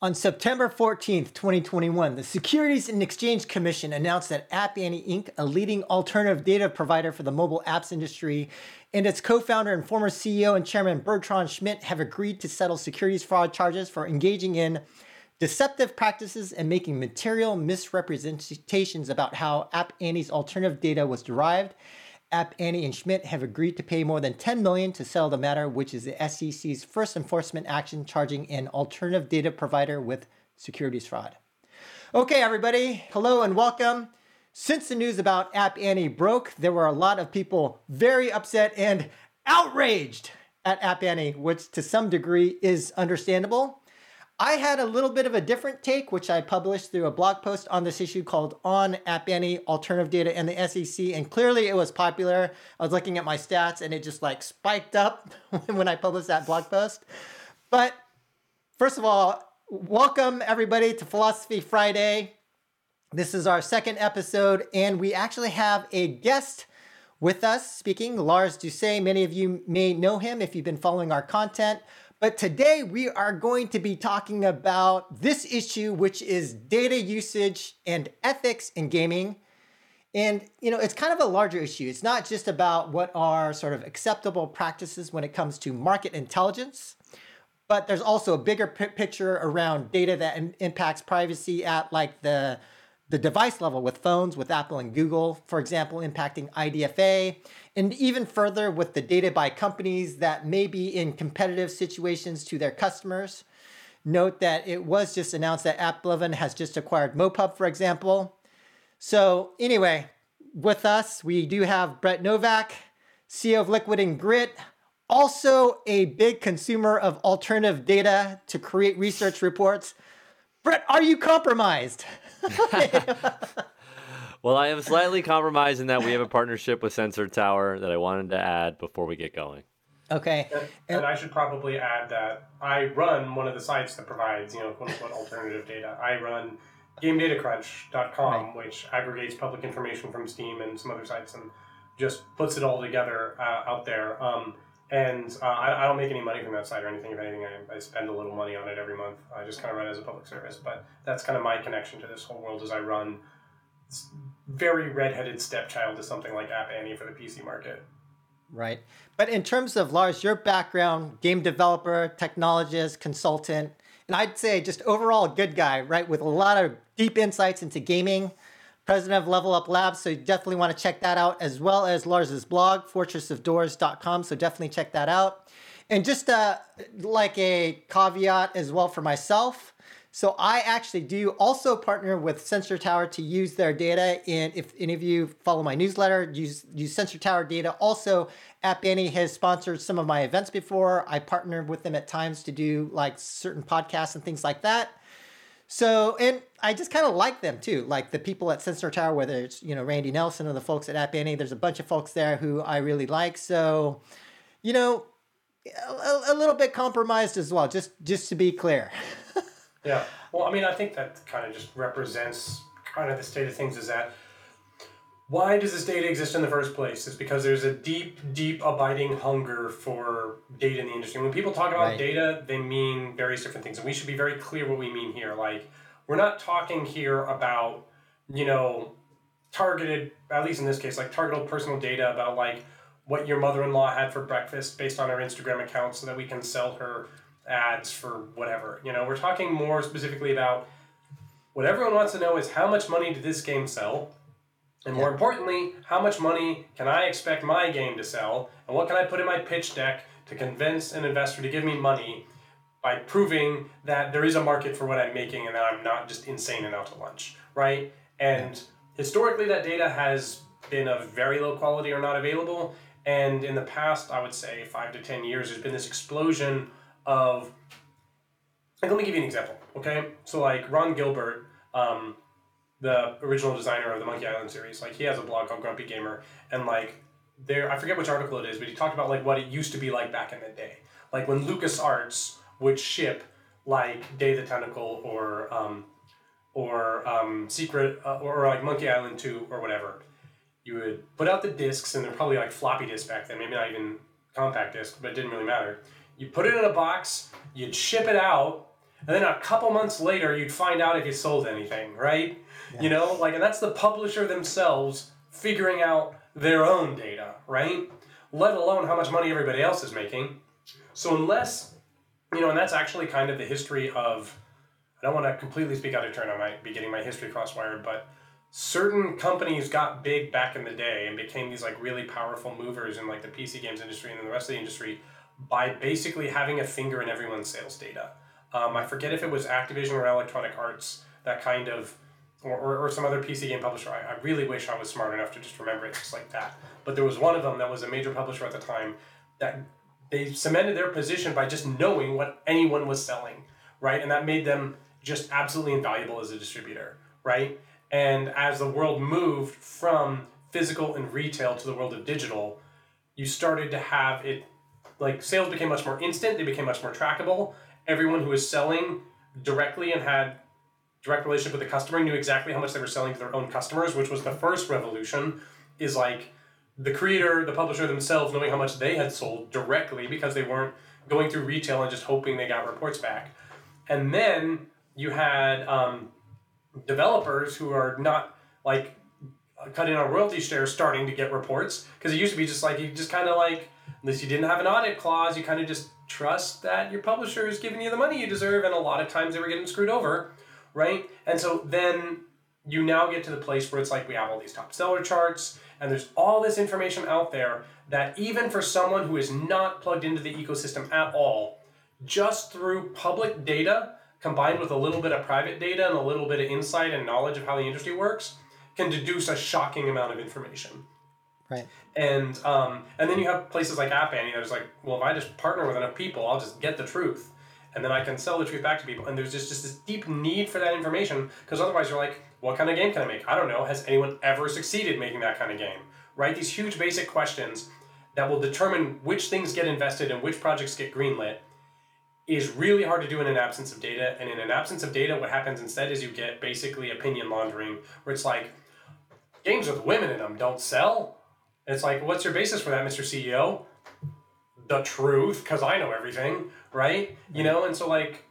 On September 14, 2021, the Securities and Exchange Commission announced that App Annie Inc., a leading alternative data provider for the mobile apps industry, and its co founder and former CEO and chairman Bertrand Schmidt have agreed to settle securities fraud charges for engaging in deceptive practices and making material misrepresentations about how App Annie's alternative data was derived App Annie and Schmidt have agreed to pay more than 10 million to settle the matter, which is the SEC's first enforcement action charging an alternative data provider with securities fraud. Okay, everybody, hello and welcome. Since the news about App Annie broke, there were a lot of people very upset and outraged at App Annie, which to some degree is understandable. I had a little bit of a different take, which I published through a blog post on this issue called On App Annie Alternative Data and the SEC. And clearly it was popular. I was looking at my stats and it just like spiked up when I published that blog post. But first of all, welcome everybody to Philosophy Friday. This is our second episode, and we actually have a guest with us speaking, Lars Doucet. Many of you may know him if you've been following our content. But today we are going to be talking about this issue, which is data usage and ethics in gaming. And, you know, it's kind of a larger issue. It's not just about what are sort of acceptable practices when it comes to market intelligence, but there's also a bigger p- picture around data that Im- impacts privacy at like the the device level with phones, with Apple and Google, for example, impacting IDFA, and even further with the data by companies that may be in competitive situations to their customers. Note that it was just announced that AppLovin has just acquired MoPub, for example. So, anyway, with us, we do have Brett Novak, CEO of Liquid and Grit, also a big consumer of alternative data to create research reports. Brett, are you compromised? well, I am slightly compromised in that we have a partnership with Sensor Tower that I wanted to add before we get going. Okay. And, and, I should probably add that I run one of the sites that provides, you know, quote unquote alternative data. I run GameDataCrunch.com, right. which aggregates public information from Steam and some other sites and just puts it all together uh, out there. Um, and uh, I, I, don't make any money from that site or anything. If anything, I, I, spend a little money on it every month. I just kind of run it as a public service. But that's kind of my connection to this whole world as I run very redheaded stepchild to something like App Annie for the PC market. Right. But in terms of Lars, your background, game developer, technologist, consultant, and I'd say just overall good guy, right, with a lot of deep insights into gaming president of Level Up Labs. So you definitely want to check that out, as well as Lars's blog, fortressofdoors.com. So definitely check that out. And just uh, like a caveat as well for myself. So I actually do also partner with Sensor Tower to use their data. And if any of you follow my newsletter, use use Sensor Tower data. Also, App Annie has sponsored some of my events before. I partnered with them at times to do like certain podcasts and things like that. So, and I just kind of like them too. Like the people at Sensor Tower, whether it's, you know, Randy Nelson or the folks at App Annie, there's a bunch of folks there who I really like. So, you know, a, a little bit compromised as well, just just to be clear. yeah. Well, I mean, I think that kind of just represents kind of the state of things is that why does this data exist in the first place? It's because there's a deep, deep, abiding hunger for data in the industry. When people talk about right. data, they mean various different things, and we should be very clear what we mean here. Like, we're not talking here about, you know, targeted, at least in this case, like targeted personal data about like what your mother-in-law had for breakfast based on her Instagram account, so that we can sell her ads for whatever. You know, we're talking more specifically about what everyone wants to know is how much money did this game sell and more importantly, how much money can I expect my game to sell? And what can I put in my pitch deck to convince an investor to give me money by proving that there is a market for what I'm making and that I'm not just insane and out to lunch, right? And historically, that data has been of very low quality or not available. And in the past, I would say five to 10 years, there's been this explosion of. Like, let me give you an example, okay? So, like, Ron Gilbert, um, the original designer of the Monkey Island series. Like he has a blog called Grumpy Gamer, and like there, I forget which article it is, but he talked about like what it used to be like back in the day, like when LucasArts would ship like Day the Tentacle or um, or um, Secret uh, or, or like Monkey Island Two or whatever. You would put out the discs, and they're probably like floppy disks back then, maybe not even compact disc, but it didn't really matter. You put it in a box, you'd ship it out, and then a couple months later you'd find out if you sold anything, right? Yeah. You know, like, and that's the publisher themselves figuring out their own data, right? Let alone how much money everybody else is making. So unless, you know, and that's actually kind of the history of. I don't want to completely speak out of turn. I might be getting my history crosswired, but certain companies got big back in the day and became these like really powerful movers in like the PC games industry and the rest of the industry by basically having a finger in everyone's sales data. Um, I forget if it was Activision or Electronic Arts that kind of, or, or, or some other PC game publisher. I, I really wish I was smart enough to just remember it just like that. But there was one of them that was a major publisher at the time that they cemented their position by just knowing what anyone was selling, right? And that made them just absolutely invaluable as a distributor, right? And as the world moved from physical and retail to the world of digital, you started to have it like sales became much more instant, they became much more trackable. Everyone who was selling directly and had direct relationship with the customer knew exactly how much they were selling to their own customers, which was the first revolution, is like the creator, the publisher themselves knowing how much they had sold directly because they weren't going through retail and just hoping they got reports back. And then you had um, developers who are not like cutting on royalty share starting to get reports because it used to be just like you just kind of like unless you didn't have an audit clause you kind of just trust that your publisher is giving you the money you deserve and a lot of times they were getting screwed over right and so then you now get to the place where it's like we have all these top seller charts and there's all this information out there that even for someone who is not plugged into the ecosystem at all just through public data combined with a little bit of private data and a little bit of insight and knowledge of how the industry works, can deduce a shocking amount of information. Right. And um, and then you have places like App Annie that's like, well, if I just partner with enough people, I'll just get the truth, and then I can sell the truth back to people. And there's just just this deep need for that information because otherwise you're like, what kind of game can I make? I don't know. Has anyone ever succeeded making that kind of game? Right. These huge basic questions that will determine which things get invested and which projects get greenlit is really hard to do in an absence of data. And in an absence of data, what happens instead is you get basically opinion laundering, where it's like, games with women in them don't sell. And it's like, what's your basis for that, Mr. CEO? The truth, because I know everything, right? You know, and so like,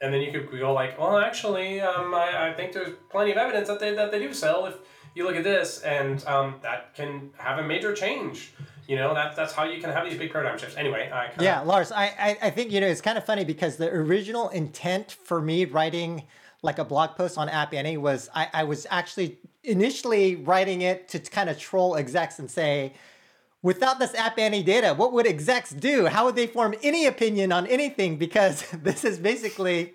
and then you could go like, well, actually, um, I, I think there's plenty of evidence that they that they do sell if you look at this, and um, that can have a major change. You know that that's how you can have these big paradigm shifts. Anyway I yeah lars I, I i think you know it's kind of funny because the original intent for me writing like a blog post on app annie was i, I was actually initially writing it to kind of troll execs and say without this app annie data what would execs do how would they form any opinion on anything because this is basically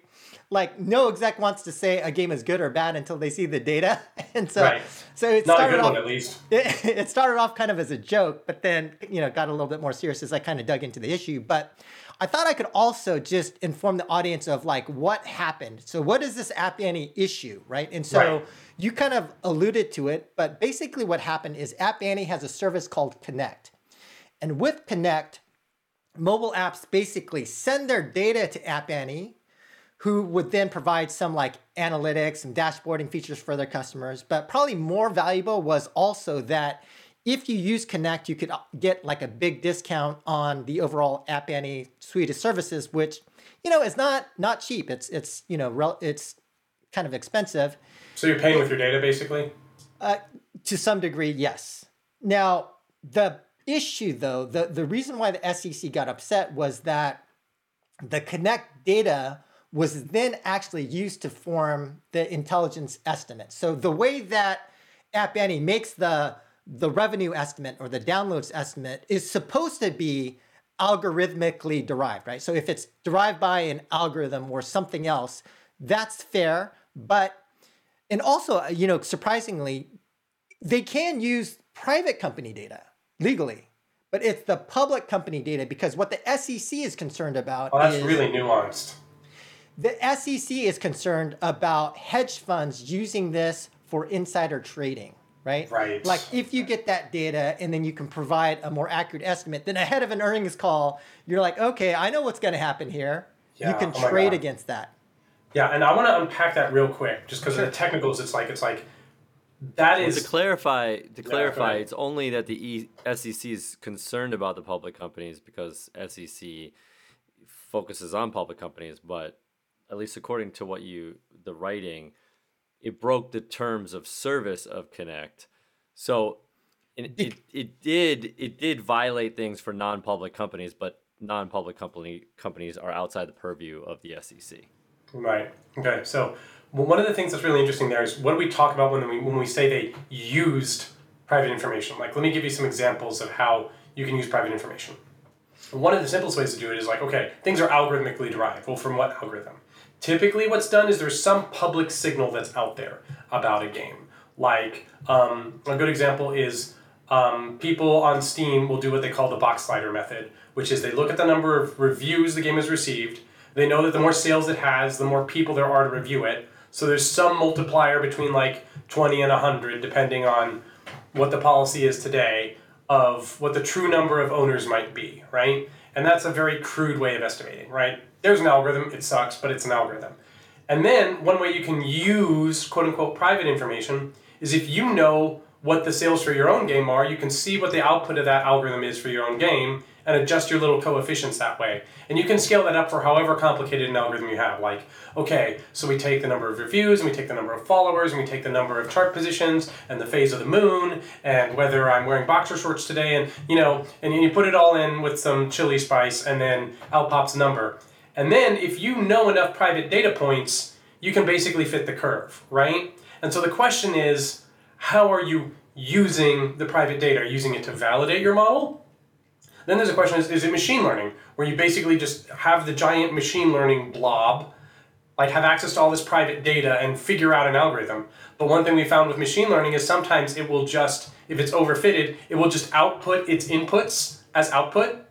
like no exec wants to say a game is good or bad until they see the data, and so right. so it Not started off one, at least. It, it started off kind of as a joke, but then you know got a little bit more serious as I kind of dug into the issue. But I thought I could also just inform the audience of like what happened. So what is this App Annie issue, right? And so right. you kind of alluded to it, but basically what happened is App Annie has a service called Connect, and with Connect, mobile apps basically send their data to App Annie who would then provide some like analytics and dashboarding features for their customers. But probably more valuable was also that if you use Connect, you could uh, get like a big discount on the overall App Annie suite of services, which you know is not not cheap. It's it's you know rel- it's kind of expensive. So you're paying with your data, basically. Uh, to some degree, yes. Now the issue, though, the the reason why the SEC got upset was that the Connect data was then actually used to form the intelligence estimate. So the way that App Annie makes the the revenue estimate or the downloads estimate is supposed to be algorithmically derived, right? So if it's derived by an algorithm or something else, that's fair. But and also, uh, you know, surprisingly, they can use private company data legally, but it's the public company data because what the SEC is concerned about. Oh, that's is, really nuanced the SEC is concerned about hedge funds using this for insider trading, right? Right. Like if you get that data and then you can provide a more accurate estimate, then ahead of an earnings call, you're like, okay, I know what's going to happen here. Yeah. You can oh trade against that. Yeah, and I want to unpack that real quick, just because sure. of the technicals. It's like it's like that is well, to clarify. To clarify, it's only that the e- SEC is concerned about the public companies because SEC focuses on public companies, but at least according to what you the writing, it broke the terms of service of Connect. So it, it, it did it did violate things for non-public companies, but non-public company companies are outside the purview of the SEC. Right. Okay. So one of the things that's really interesting there is what do we talk about when we when we say they used private information? Like, let me give you some examples of how you can use private information. One of the simplest ways to do it is like, okay, things are algorithmically derived. Well, from what algorithm? Typically, what's done is there's some public signal that's out there about a game. Like, um, a good example is um, people on Steam will do what they call the Boxleiter method, which is they look at the number of reviews the game has received. They know that the more sales it has, the more people there are to review it. So there's some multiplier between like 20 and 100, depending on what the policy is today, of what the true number of owners might be, right? And that's a very crude way of estimating, right? There's an algorithm, it sucks, but it's an algorithm. And then one way you can use quote unquote private information is if you know what the sales for your own game are, you can see what the output of that algorithm is for your own game and adjust your little coefficients that way. And you can scale that up for however complicated an algorithm you have. Like, okay, so we take the number of reviews, and we take the number of followers, and we take the number of chart positions, and the phase of the moon, and whether I'm wearing boxer shorts today, and you know, and you put it all in with some chili spice, and then out pops a number. And then if you know enough private data points, you can basically fit the curve, right? And so the question is, how are you using the private data? Are you using it to validate your model? Then there's a question is, is it machine learning, where you basically just have the giant machine learning blob, like have access to all this private data and figure out an algorithm. But one thing we found with machine learning is sometimes it will just, if it's overfitted, it will just output its inputs as output.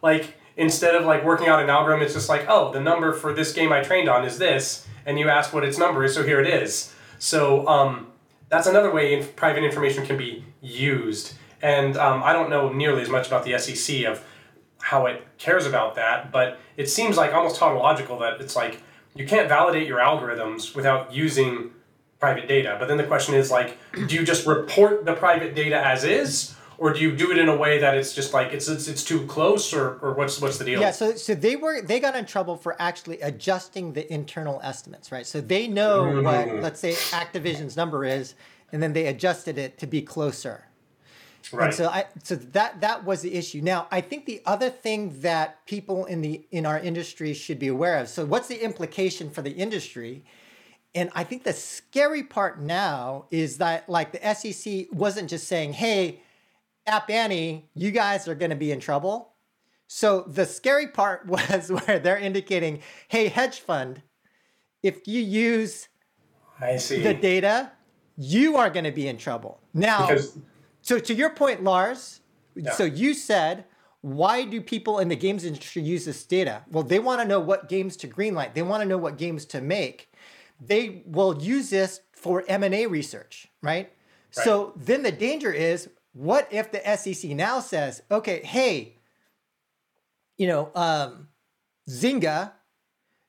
Like instead of like working out an algorithm, it's just like, oh, the number for this game I trained on is this, and you ask what its number is, so here it is. So um, that's another way private information can be used. And um, I don't know nearly as much about the SEC of how it cares about that, but it seems like almost tautological that it's like you can't validate your algorithms without using private data. But then the question is like, do you just report the private data as is, or do you do it in a way that it's just like it's it's, it's too close, or, or what's what's the deal? Yeah, so so they were they got in trouble for actually adjusting the internal estimates, right? So they know mm-hmm. what let's say Activision's number is, and then they adjusted it to be closer. Right. And so I so that that was the issue. Now I think the other thing that people in the in our industry should be aware of. So what's the implication for the industry? And I think the scary part now is that like the SEC wasn't just saying, "Hey, App Annie, you guys are going to be in trouble. So the scary part was where they're indicating, hey, hedge fund, if you use I see. the data, you are going to be in trouble. Now, because... so to your point, Lars, yeah. so you said, why do people in the games industry use this data? Well, they want to know what games to greenlight. They want to know what games to make. They will use this for M&A research, right? right? So then the danger is what if the SEC now says, okay, hey, you know, um, Zynga,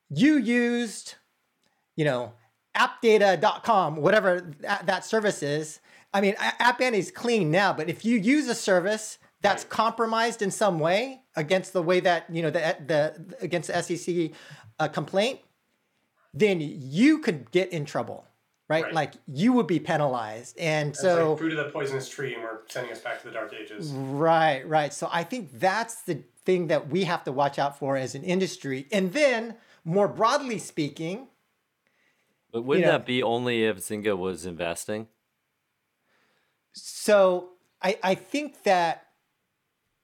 you used, you know, appdata.com, whatever that, that service is. I mean, App is clean now, but if you use a service that's compromised in some way against the way that, you know, the, the against the SEC uh, complaint, then you could get in trouble right? right? Like you would be penalized. And that's so like fruit of the poisonous tree and we're sending us back to the dark ages. Right, right. So I think that's the thing that we have to watch out for as an industry. And then more broadly speaking, but wouldn't you know, that be only if Zynga was investing? So I I think that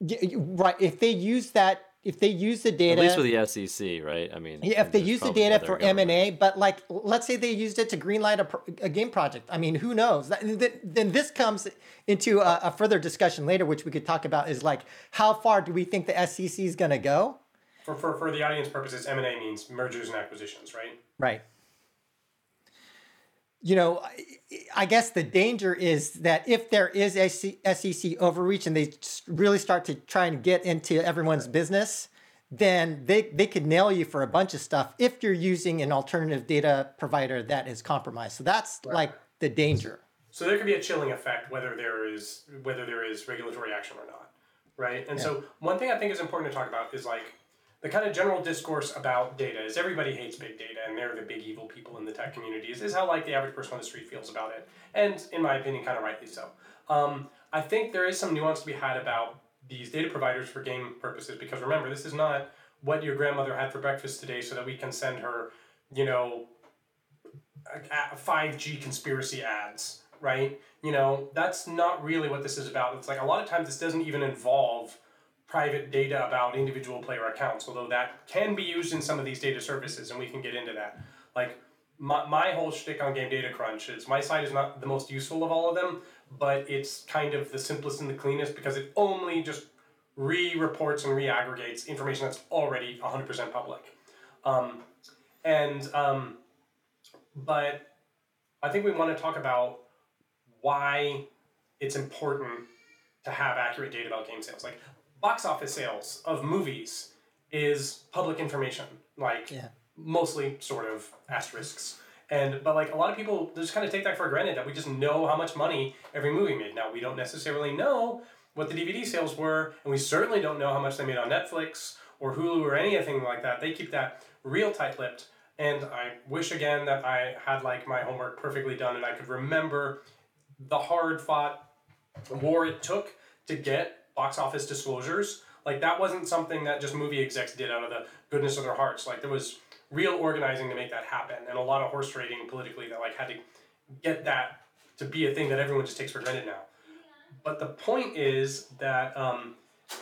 right if they use that if they use the data, at least with the SEC, right? I mean, yeah, if they use the data for M and A, but like, let's say they used it to greenlight a, a game project. I mean, who knows? Then this comes into a, a, further discussion later, which we could talk about. Is like, how far do we think the SEC is going to go? For, for for the audience purposes, M and A means mergers and acquisitions, right? Right you know, I guess the danger is that if there is a SEC overreach and they really start to try and get into everyone's business, then they, they could nail you for a bunch of stuff if you're using an alternative data provider that is compromised. So that's right. like the danger. So there could be a chilling effect whether there is whether there is regulatory action or not, right? And yeah. so one thing I think is important to talk about is like the kind of general discourse about data is everybody hates big data and they're the big evil people in the tech communities is how like the average person on the street feels about it. And in my opinion kind of rightly so. Um, i think there is some nuance to be had about these data providers for game purposes because remember this is not what your grandmother had for breakfast today so that we can send her you know 5g conspiracy ads right? You know that's not really what this is about. It's like a lot of times this doesn't even involve private data about individual player accounts, although that can be used in some of these data services, and we can get into that. Like my, my whole shtick on Game Data Crunch is my site is not the most useful of all of them, but it's kind of the simplest and the cleanest because it only just re-reports and re-aggregates information that's already 100% public. Um, and um, but I think we want to talk about why it's important to have accurate data about game sales. Like box office sales of movies is public information, like yeah. mostly sort of asterisks. And but like a lot of people just kind of take that for granted that we just know how much money every movie made. Now we don't necessarily know what the DVD sales were, and we certainly don't know how much they made on Netflix or Hulu or anything like that. They keep that real tight-lipped. And I wish again that I had like my homework perfectly done and I could remember the hard fought war it took to get box office disclosures. Like that wasn't something that just movie execs did out of the goodness of their hearts. Like there was real organizing to make that happen, and a lot of horse trading politically that like had to get that to be a thing that everyone just takes for granted now. But the point is that um,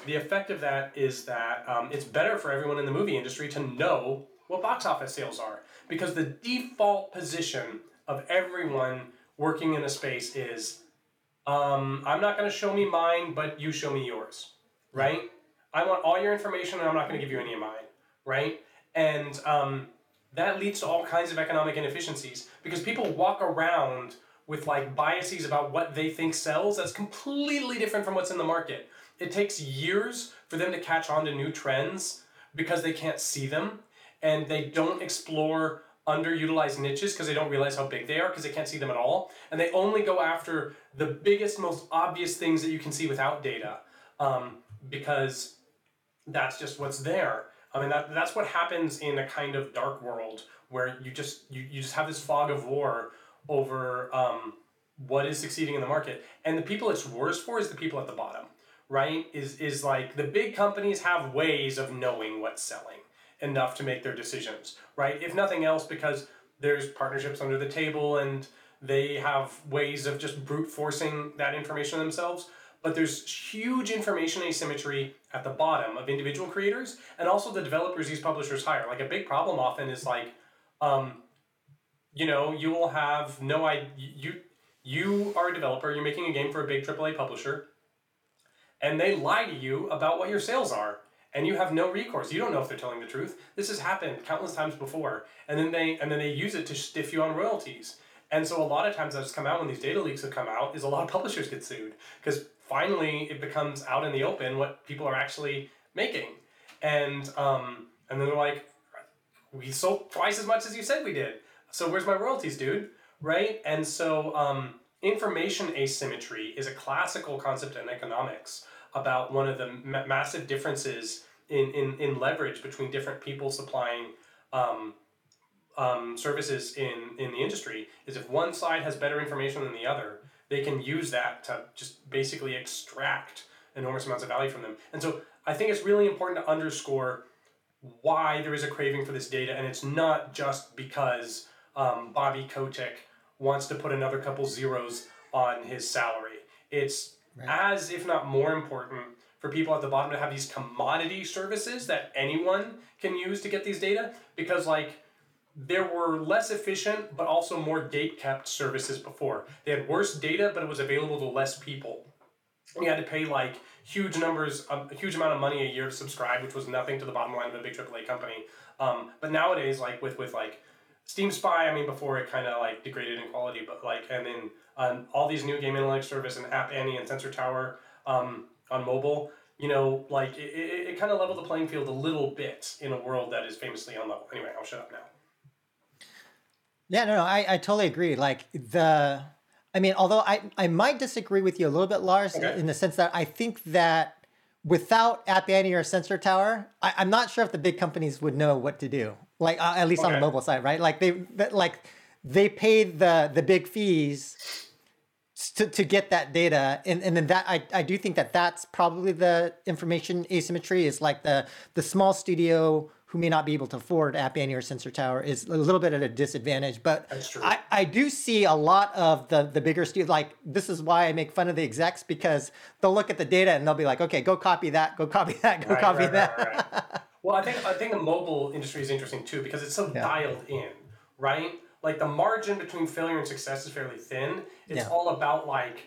the effect of that is that um, it's better for everyone in the movie industry to know what box office sales are because the default position of everyone working in a space is um, I'm not going to show me mine, but you show me yours, right? I want all your information, and I'm not going to give you any of mine, right? And um, that leads to all kinds of economic inefficiencies because people walk around with like biases about what they think sells that's completely different from what's in the market. It takes years for them to catch on to new trends because they can't see them and they don't explore underutilized niches because they don't realize how big they are because they can't see them at all. And they only go after the biggest, most obvious things that you can see without data um, because that's just what's there. I mean, that, that's what happens in a kind of dark world where you just you, you just have this fog of war over um, what is succeeding in the market. And the people it's worse for is the people at the bottom, right? Is is like the big companies have ways of knowing what's selling enough to make their decisions, right? If nothing else, because there's partnerships under the table and they have ways of just brute forcing that information themselves. But there's huge information asymmetry at the bottom of individual creators and also the developers these publishers hire. Like a big problem often is like, um, you know, you will have no idea. You, you are a developer, you're making a game for a big AAA publisher, and they lie to you about what your sales are and you have no recourse. You don't know if they're telling the truth. This has happened countless times before, and then they and then they use it to stiff you on royalties. And so a lot of times that's come out when these data leaks have come out is a lot of publishers get sued because finally it becomes out in the open what people are actually making, and um, and then they're like, we sold twice as much as you said we did. So where's my royalties, dude? Right? And so um, information asymmetry is a classical concept in economics about one of the ma- massive differences in, in, in leverage between different people supplying um, um, services in, in the industry is if one side has better information than the other, they can use that to just basically extract enormous amounts of value from them. And so I think it's really important to underscore why there is a craving for this data, and it's not just because um, Bobby Kotick wants to put another couple zeros on his salary. It's right. as if not more important for people at the bottom to have these commodity services that anyone can use to get these data because like there were less efficient but also more gate kept services before. They had worse data but it was available to less people. You had to pay like huge numbers a huge amount of money a year to subscribe which was nothing to the bottom line of a big aaa company. Um, but nowadays like with with like steam spy i mean before it kind of like degraded in quality but like and then um, all these new game analytics service and App Annie and Sensor Tower um, on mobile, you know, like it, it, it kind of leveled the playing field a little bit in a world that is famously unlevel. Anyway, I'll shut up now. Yeah, no, no, I, I totally agree. Like the, I mean, although I, I might disagree with you a little bit, Lars, okay. in the sense that I think that without App Annie or Sensor Tower, I, am not sure if the big companies would know what to do. Like uh, at least okay. on the mobile side, right? Like they like they paid the the big fees to, to get that data and, and then that I, I do think that that's probably the information asymmetry is like the the small studio who may not be able to afford App Annie or Sensor Tower is a little bit at a disadvantage. But I, I do see a lot of the the bigger studios. Like this is why I make fun of the execs because they'll look at the data and they'll be like, okay, go copy that, go copy that, go right, copy right, that. Right, well, I think I think the mobile industry is interesting too because it's so yeah. dialed in, right? Like the margin between failure and success is fairly thin. It's yeah. all about like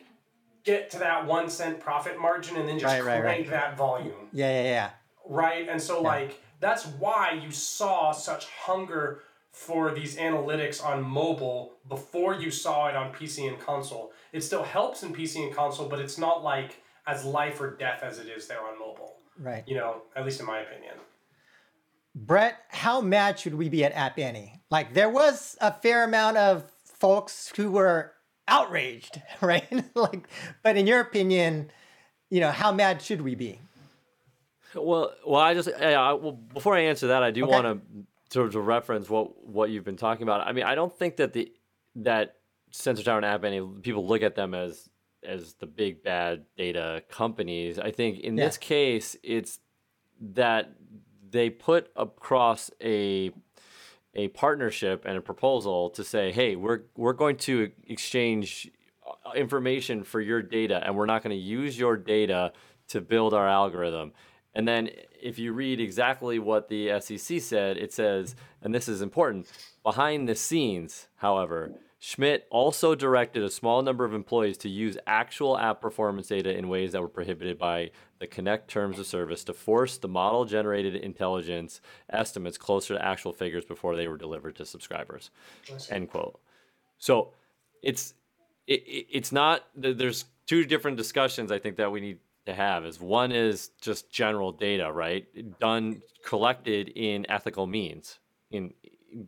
get to that one cent profit margin and then just crank that volume. Yeah, yeah, yeah. Right, and so like that's why you saw such hunger for these analytics on mobile before you saw it on PC and console. It still helps in PC and console, but it's not like as life or death as it is there on mobile. Right. You know, at least in my opinion. Brett, how mad should we be at App Annie? Like, there was a fair amount of folks who were outraged, right? like, but in your opinion, you know, how mad should we be? Well, well, I just yeah, well, before I answer that, I do okay. want to to reference what what you've been talking about. I mean, I don't think that the that Sensor Tower and App Annie people look at them as as the big bad data companies. I think in yeah. this case, it's that they put across a a partnership and a proposal to say, hey, we're we're going to exchange uh, information for your data, and we're not going to use your data to build our algorithm. And then if you read exactly what the SEC said, it says, and this is important, behind the scenes, however, Schmidt also directed a small number of employees to use actual app performance data in ways that were prohibited by the Connect terms of service to force the model generated intelligence estimates closer to actual figures before they were delivered to subscribers. End quote. So it's it, it's not there's two different discussions I think that we need to have is one is just general data, right? Done collected in ethical means, in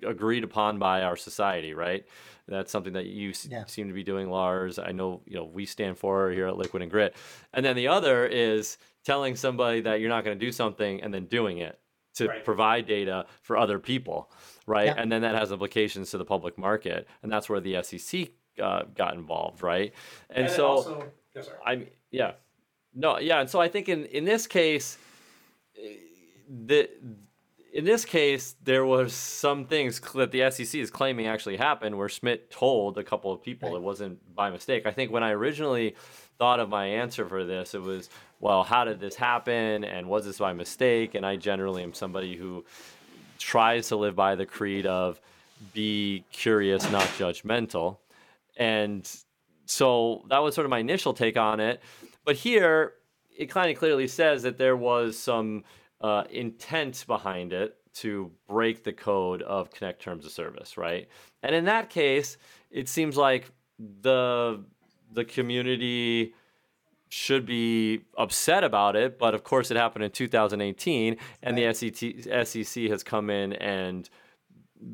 agreed upon by our society, right? That's something that you yeah. seem to be doing, Lars. I know you know we stand for here at Liquid and Grit. And then the other is telling somebody that you're not going to do something and then doing it to right. provide data for other people, right? Yeah. And then that has implications to the public market, and that's where the SEC uh, got involved, right? And, and so, also, yes, I yeah. No, yeah, and so I think in in this case, the in this case there was some things that the SEC is claiming actually happened where Schmidt told a couple of people right. it wasn't by mistake. I think when I originally thought of my answer for this, it was, well, how did this happen and was this by mistake? And I generally am somebody who tries to live by the creed of be curious, not judgmental. And so that was sort of my initial take on it. But here, it kind of clearly says that there was some uh, intent behind it to break the code of Connect Terms of Service, right? And in that case, it seems like the the community should be upset about it, but of course it happened in 2018, and the SEC has come in and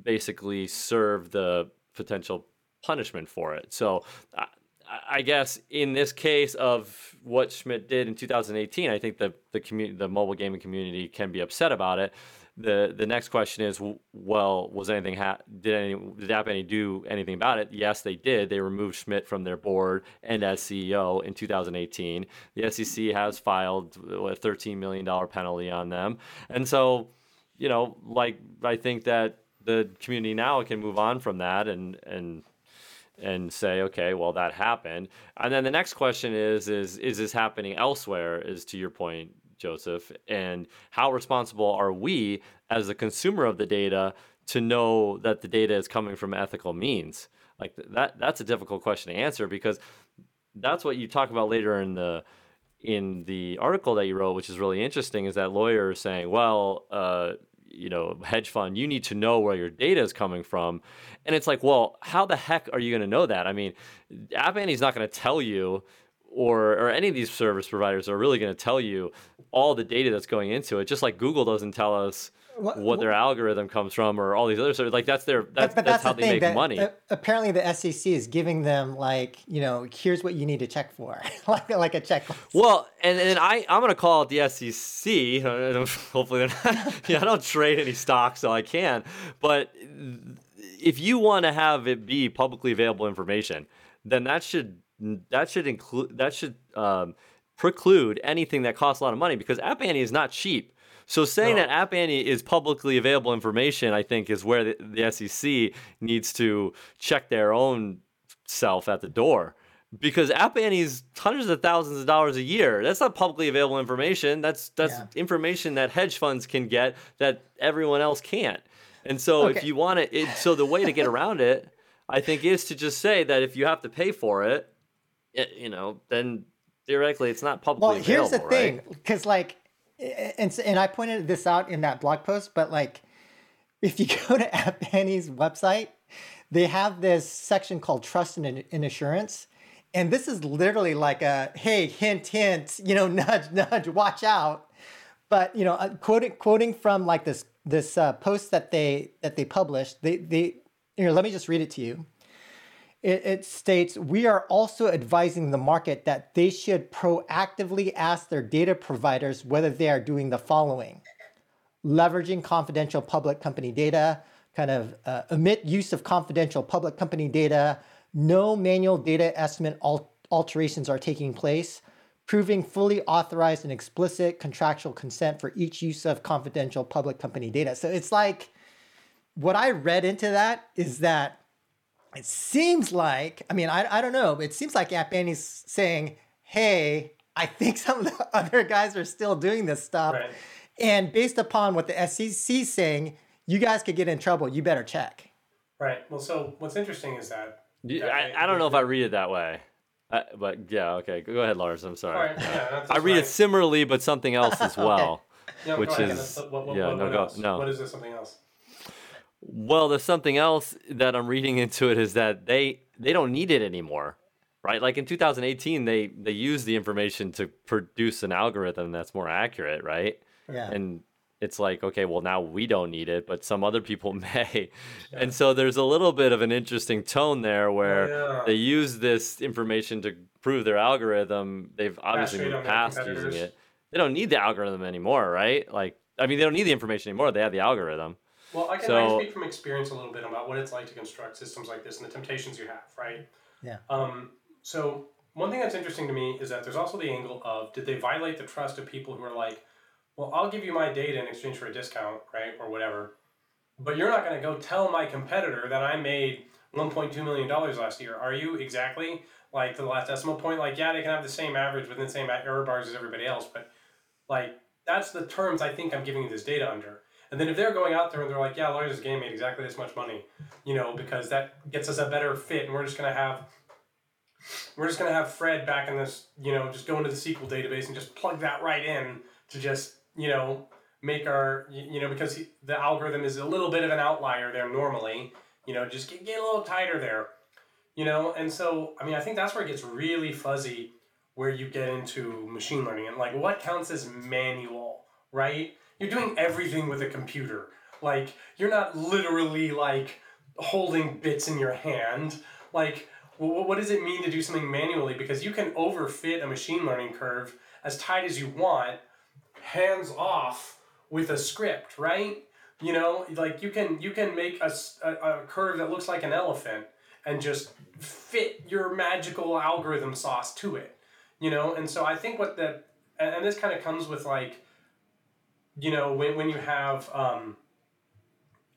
basically served the potential punishment for it. So I guess in this case of what Schmidt did in 2018, I think the the community, the mobile gaming community, can be upset about it. the The next question is, well, was anything ha- did any did App Annie do anything about it? Yes, they did. They removed Schmidt from their board and as CEO in 2018. The SEC has filed a 13 million dollar penalty on them, and so you know, like I think that the community now can move on from that and and and say, okay, well that happened. And then the next question is, is is this happening elsewhere? Is to your point, Joseph, and how responsible are we as the consumer of the data to know that the data is coming from ethical means? Like that that's a difficult question to answer because that's what you talk about later in the in the article that you wrote, which is really interesting, is that lawyer saying, well, uh, you know hedge fund you need to know where your data is coming from. And it's like well how the heck are you going to know that? I mean app annie's not going to tell you or or any of these service providers are really going to tell you all the data that's going into it. Just like google doesn't tell us what, what their algorithm comes from or all these other sort of like that's their that's, that's, that's how the they make that, money. uh, apparently, the SEC is giving them like you know, here's what you need to check for, like like a checklist. Well, and, and I I'm gonna call it the SEC. Hopefully, they're not. yeah, I don't trade any stocks, so I can. But if you want to have it be publicly available information, then that should that should include that should um, preclude anything that costs a lot of money because App Annie is not cheap. So saying no. that App Annie is publicly available information, I think, is where the, the SEC needs to check their own self at the door. Because App Annie's hundreds of thousands of dollars a year. That's not publicly available information. That's that's yeah. information that hedge funds can get that everyone else can't. And so okay. if you want it, it, so the way to get around it, I think, is to just say that if you have to pay for it, it you know, then theoretically it's not publicly available. well, here's the thing, because like and and I pointed this out in that blog post, but like if you go to App Annie's website, they have this section called trust and, and assurance. And this is literally like a hey, hint, hint, you know, nudge, nudge, watch out. But you know, uh, quoting quoting from like this this uh, post that they that they published, they they here, let me just read it to you it, it states we are also advising the market that they should proactively ask their data providers whether they are doing the following leveraging confidential public company data, kind of uh, omit use of confidential public company data, no manual data estimate al- alterations are taking place, proving fully authorized and explicit contractual consent for each use of confidential public company data. So it's like what I read into that is that it seems like, I mean, I, I don't know, but it seems like App Annie's saying, hey, I think some of the other guys are still doing this stuff. Right. And based upon what the SEC is saying, you guys could get in trouble. You better check. Right. Well, so what's interesting is that. I, I don't know if I read it that way. Uh, but yeah, okay. Go ahead, Lars. I'm sorry. Right, yeah, I read right. it similarly, but something else as well. okay. which is what, what, yeah, what, no, go, no. What is this? Something else? Well, there's something else that I'm reading into it is that they they don't need it anymore, right? Like in 2018, they they used the information to produce an algorithm that's more accurate, right? Yeah. And it's like, okay, well now we don't need it, but some other people may. Yeah. And so there's a little bit of an interesting tone there where oh, yeah. they use this information to prove their algorithm. They've obviously moved past using it. They don't need the algorithm anymore, right? Like, I mean, they don't need the information anymore. They have the algorithm. Well, I can, so, I can speak from experience a little bit about what it's like to construct systems like this and the temptations you have, right? Yeah. Um, so one thing that's interesting to me is that there's also the angle of did they violate the trust of people who are like, well, I'll give you my data in exchange for a discount, right, or whatever, but you're not going to go tell my competitor that I made 1.2 million dollars last year. Are you exactly like to the last decimal point? Like, yeah, they can have the same average within the same error bars as everybody else, but like that's the terms I think I'm giving you this data under. And then if they're going out there and they're like, yeah, Lawyers Game made exactly this much money, you know, because that gets us a better fit, and we're just gonna have we're just gonna have Fred back in this, you know, just go into the SQL database and just plug that right in to just, you know, make our, you know, because he, the algorithm is a little bit of an outlier there normally, you know, just get, get a little tighter there, you know, and so I mean, I think that's where it gets really fuzzy, where you get into machine learning and like what counts as manual, right? You're doing everything with a computer. Like, you're not literally like holding bits in your hand. Like, what does it mean to do something manually? Because you can overfit a machine learning curve as tight as you want, hands off with a script, right? You know, like you can you can make a, a, a curve that looks like an elephant and just fit your magical algorithm sauce to it. You know, and so I think what the and, and this kind of comes with like you know, when, when you have, um,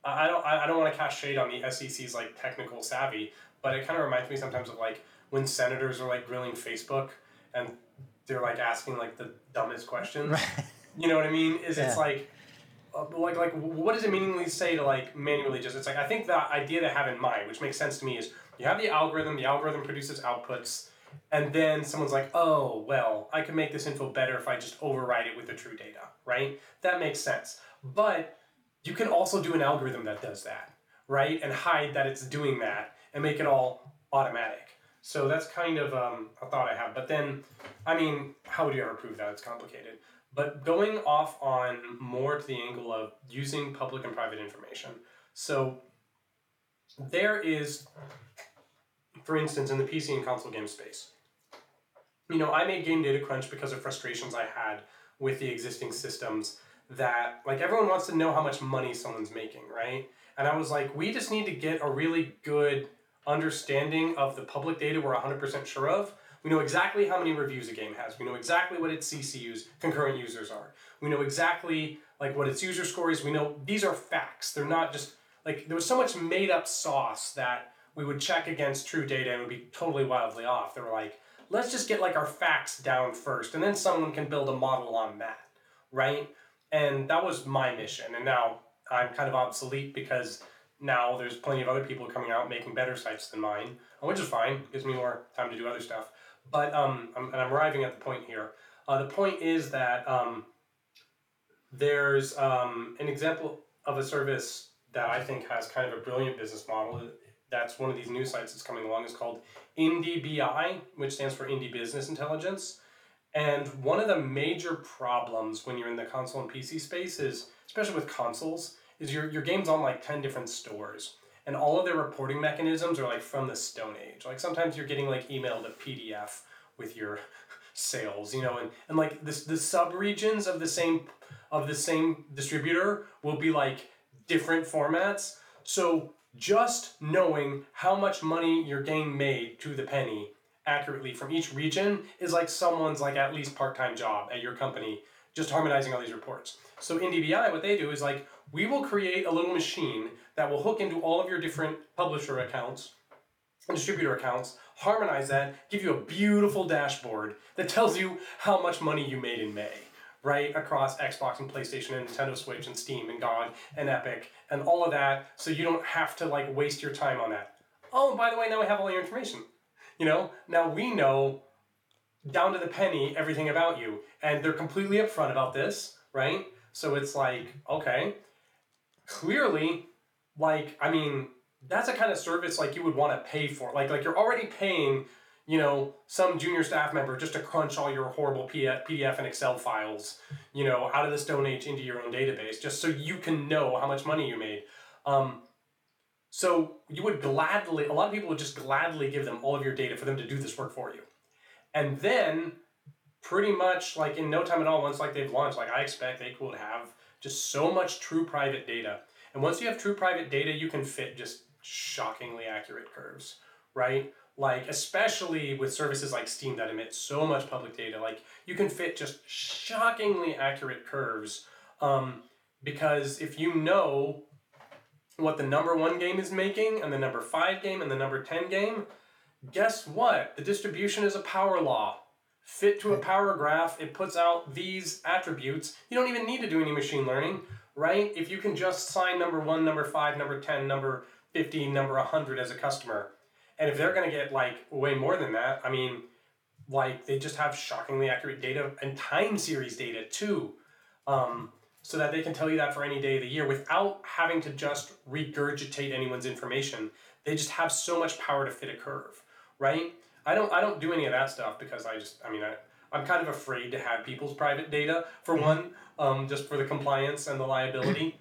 I don't, I don't want to cast shade on the SEC's like technical savvy, but it kind of reminds me sometimes of like when senators are like grilling Facebook and they're like asking like the dumbest questions. you know what I mean? Is yeah. it's like, uh, like like what does it meaningly say to like manually just? It's like I think the idea they have in mind, which makes sense to me, is you have the algorithm. The algorithm produces outputs and then someone's like, oh, well, I can make this info better if I just override it with the true data, right? That makes sense. But you can also do an algorithm that does that, right? And hide that it's doing that and make it all automatic. So that's kind of um, a thought I have. But then, I mean, how would you ever prove that? It's complicated. but going off on more to the angle of using public and private information. So there is, for instance, in the PC and console game space, you know, I made Game Data Crunch because of frustrations I had with the existing systems that, like, everyone wants to know how much money someone's making, right? And I was like, we just need to get a really good understanding of the public data we're 100% sure of. We know exactly how many reviews a game has. We know exactly what its CCUs, concurrent users, are. We know exactly like what its user score is. We know these are facts. They're not just like there was so much made up sauce that we would check against true data and it would be totally wildly off. They were like, let's just get like our facts down first, and then someone can build a model on that, right? And that was my mission. And now I'm kind of obsolete because now there's plenty of other people coming out making better sites than mine, which is fine. Gives me more time to do other stuff. But um, I'm, and I'm arriving at the point here. Uh, the point is that um, there's um, an example of a service that I think has kind of a brilliant business model. That's one of these new sites that's coming along. is called IndieBI, which stands for Indie Business Intelligence. And one of the major problems when you're in the console and PC space is, especially with consoles, is your, your game's on like 10 different stores. And all of their reporting mechanisms are like from the Stone Age. Like sometimes you're getting like emailed a PDF with your sales, you know, and, and like this the sub regions of the same of the same distributor will be like different formats. So just knowing how much money your game made to the penny accurately from each region is like someone's like at least part-time job at your company just harmonizing all these reports. So IndieBI what they do is like we will create a little machine that will hook into all of your different publisher accounts and distributor accounts harmonize that give you a beautiful dashboard that tells you how much money you made in may right across Xbox and PlayStation and Nintendo Switch and Steam and GOG and Epic and all of that, so you don't have to like waste your time on that. Oh, by the way, now we have all your information. You know, now we know down to the penny everything about you, and they're completely upfront about this, right? So it's like, okay, clearly, like, I mean, that's a kind of service like you would want to pay for. Like, like you're already paying you know, some junior staff member just to crunch all your horrible PDF and Excel files, you know, out of the Stone Age into your own database, just so you can know how much money you made. Um, so you would gladly, a lot of people would just gladly give them all of your data for them to do this work for you. And then, pretty much like in no time at all, once like they've launched, like I expect they could have just so much true private data. And once you have true private data, you can fit just shockingly accurate curves, right? Like especially with services like steam that emit so much public data like you can fit just shockingly accurate curves um, because if you know what the number one game is making and the number five game and the number 10 game guess what? The distribution is a power law. Fit to a power graph it puts out these attributes. You don't even need to do any machine learning right? If you can just sign number one number five number 10 number 15 number 100 as a customer and if they're going to get like way more than that, I mean, like they just have shockingly accurate data and time series data too, um, so that they can tell you that for any day of the year without having to just regurgitate anyone's information. They just have so much power to fit a curve, right? I don't I don't do any of that stuff because I just I mean I I'm kind of afraid to have people's private data for mm-hmm. one, um, just for the compliance and the liability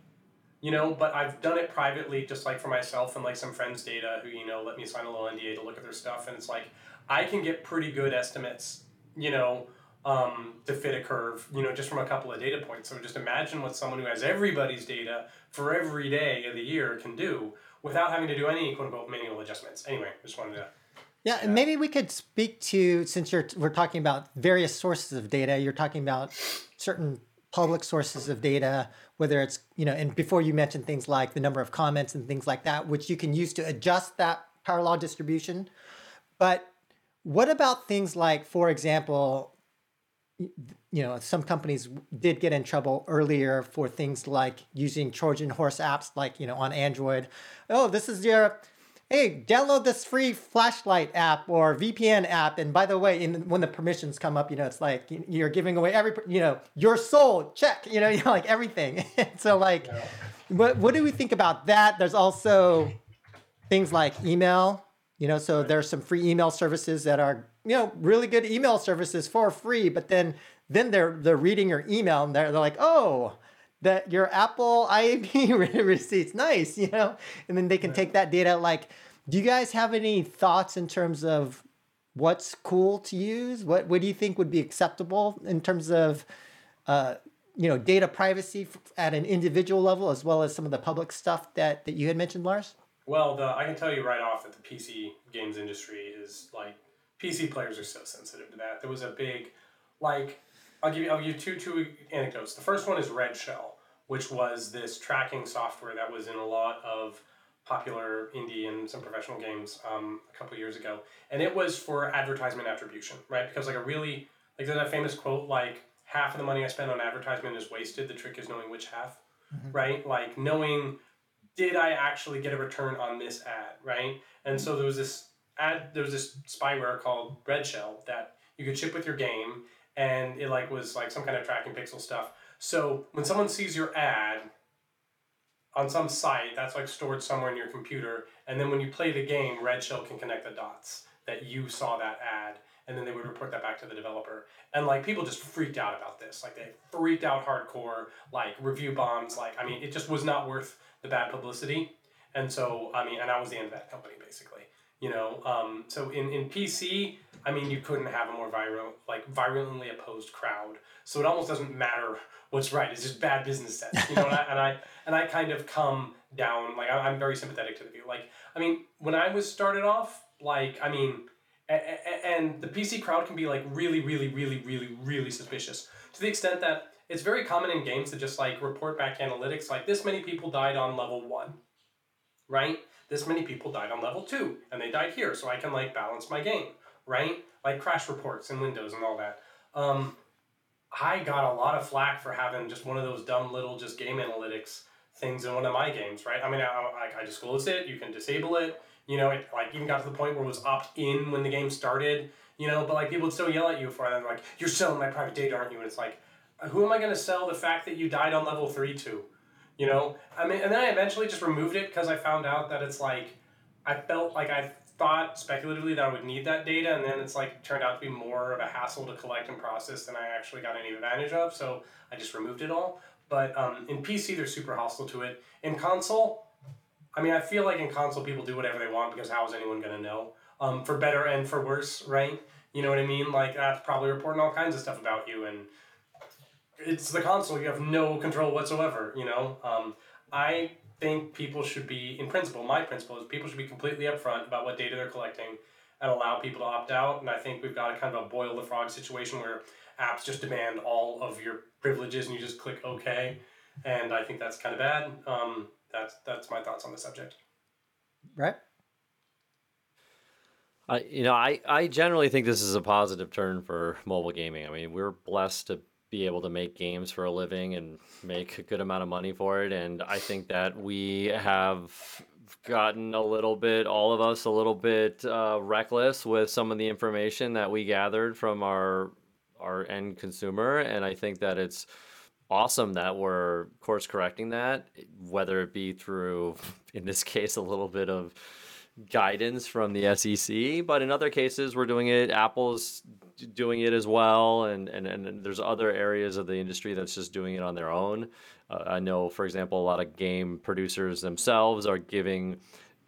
you know but i've done it privately just like for myself and like some friends data who you know let me sign a little nda to look at their stuff and it's like i can get pretty good estimates you know um, to fit a curve you know just from a couple of data points so just imagine what someone who has everybody's data for every day of the year can do without having to do any quote unquote manual adjustments anyway just wanted to yeah, and maybe we could speak to since you're we're talking about various sources of data. You're talking about certain public sources of data, whether it's, you know, and before you mentioned things like the number of comments and things like that, which you can use to adjust that power law distribution. But what about things like, for example, you know, some companies did get in trouble earlier for things like using Trojan horse apps, like, you know, on Android. Oh, this is your hey, download this free flashlight app or VPN app. And by the way, in, when the permissions come up, you know, it's like you're giving away every, you know, your soul, check, you know, you know like everything. so like, yeah. what, what do we think about that? There's also things like email, you know, so there's some free email services that are, you know, really good email services for free, but then then they're they're reading your email and they're, they're like, oh, that your Apple IAP receipts, nice, you know, and then they can take that data. Like, do you guys have any thoughts in terms of what's cool to use? What what do you think would be acceptable in terms of uh, you know data privacy at an individual level as well as some of the public stuff that that you had mentioned, Lars? Well, the, I can tell you right off that the PC games industry is like PC players are so sensitive to that. There was a big like I'll give you I'll give you two two anecdotes. The first one is Red Shell, which was this tracking software that was in a lot of popular indie and some professional games um, a couple years ago, and it was for advertisement attribution, right? Because like a really like there's that famous quote like half of the money I spend on advertisement is wasted. The trick is knowing which half, mm-hmm. right? Like knowing did I actually get a return on this ad, right? And so there was this ad, there was this spyware called Red Shell that you could ship with your game, and it like was like some kind of tracking pixel stuff. So when someone sees your ad on some site, that's like stored somewhere in your computer, and then when you play the game, Red Shell can connect the dots that you saw that ad, and then they would report that back to the developer. And like people just freaked out about this, like they freaked out hardcore, like review bombs. Like I mean, it just was not worth the bad publicity. And so I mean, and that was the end of that company basically. You know, um, so in, in PC, I mean, you couldn't have a more viral, like virulently opposed crowd. So it almost doesn't matter what's right. It's just bad business sense, you know. and, I, and I and I kind of come down like I'm very sympathetic to the view. Like I mean, when I was started off, like I mean, and the PC crowd can be like really, really, really, really, really suspicious to the extent that it's very common in games to just like report back analytics like this many people died on level one, right? This many people died on level two and they died here, so I can like balance my game, right? Like crash reports in Windows and all that. Um, I got a lot of flack for having just one of those dumb little just game analytics things in one of my games, right? I mean, I, I, disclosed it, you can disable it, you know, it like even got to the point where it was opt in when the game started, you know, but like people would still yell at you for it and like, you're selling my private data, aren't you? And it's like, who am I going to sell the fact that you died on level three to? You know, I mean, and then I eventually just removed it because I found out that it's like I felt like I thought speculatively that I would need that data, and then it's like turned out to be more of a hassle to collect and process than I actually got any advantage of. So I just removed it all. But um, in PC, they're super hostile to it. In console, I mean, I feel like in console people do whatever they want because how is anyone gonna know? Um, for better and for worse, right? You know what I mean? Like that's probably reporting all kinds of stuff about you and it's the console. You have no control whatsoever. You know, um, I think people should be, in principle, my principle is people should be completely upfront about what data they're collecting and allow people to opt out. And I think we've got a kind of a boil the frog situation where apps just demand all of your privileges and you just click OK. And I think that's kind of bad. Um, that's that's my thoughts on the subject. Right. I you know I I generally think this is a positive turn for mobile gaming. I mean we're blessed to be able to make games for a living and make a good amount of money for it. And I think that we have gotten a little bit, all of us, a little bit uh, reckless with some of the information that we gathered from our our end consumer. And I think that it's awesome that we're course correcting that, whether it be through, in this case, a little bit of guidance from the SEC, but in other cases, we're doing it. Apple's doing it as well, and, and, and there's other areas of the industry that's just doing it on their own. Uh, I know, for example, a lot of game producers themselves are giving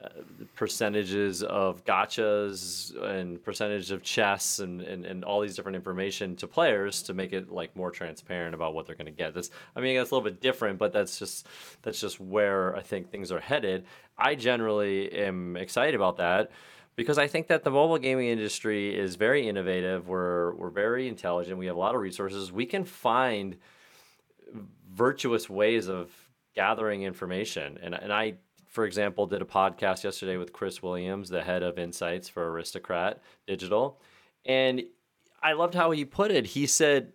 uh, percentages of gachas and percentage of chess and, and, and all these different information to players to make it like more transparent about what they're going to get. This, I mean, that's a little bit different, but that's just that's just where I think things are headed. I generally am excited about that because I think that the mobile gaming industry is very innovative. We're we're very intelligent. We have a lot of resources. We can find virtuous ways of gathering information. And and I, for example, did a podcast yesterday with Chris Williams, the head of insights for Aristocrat Digital, and I loved how he put it. He said,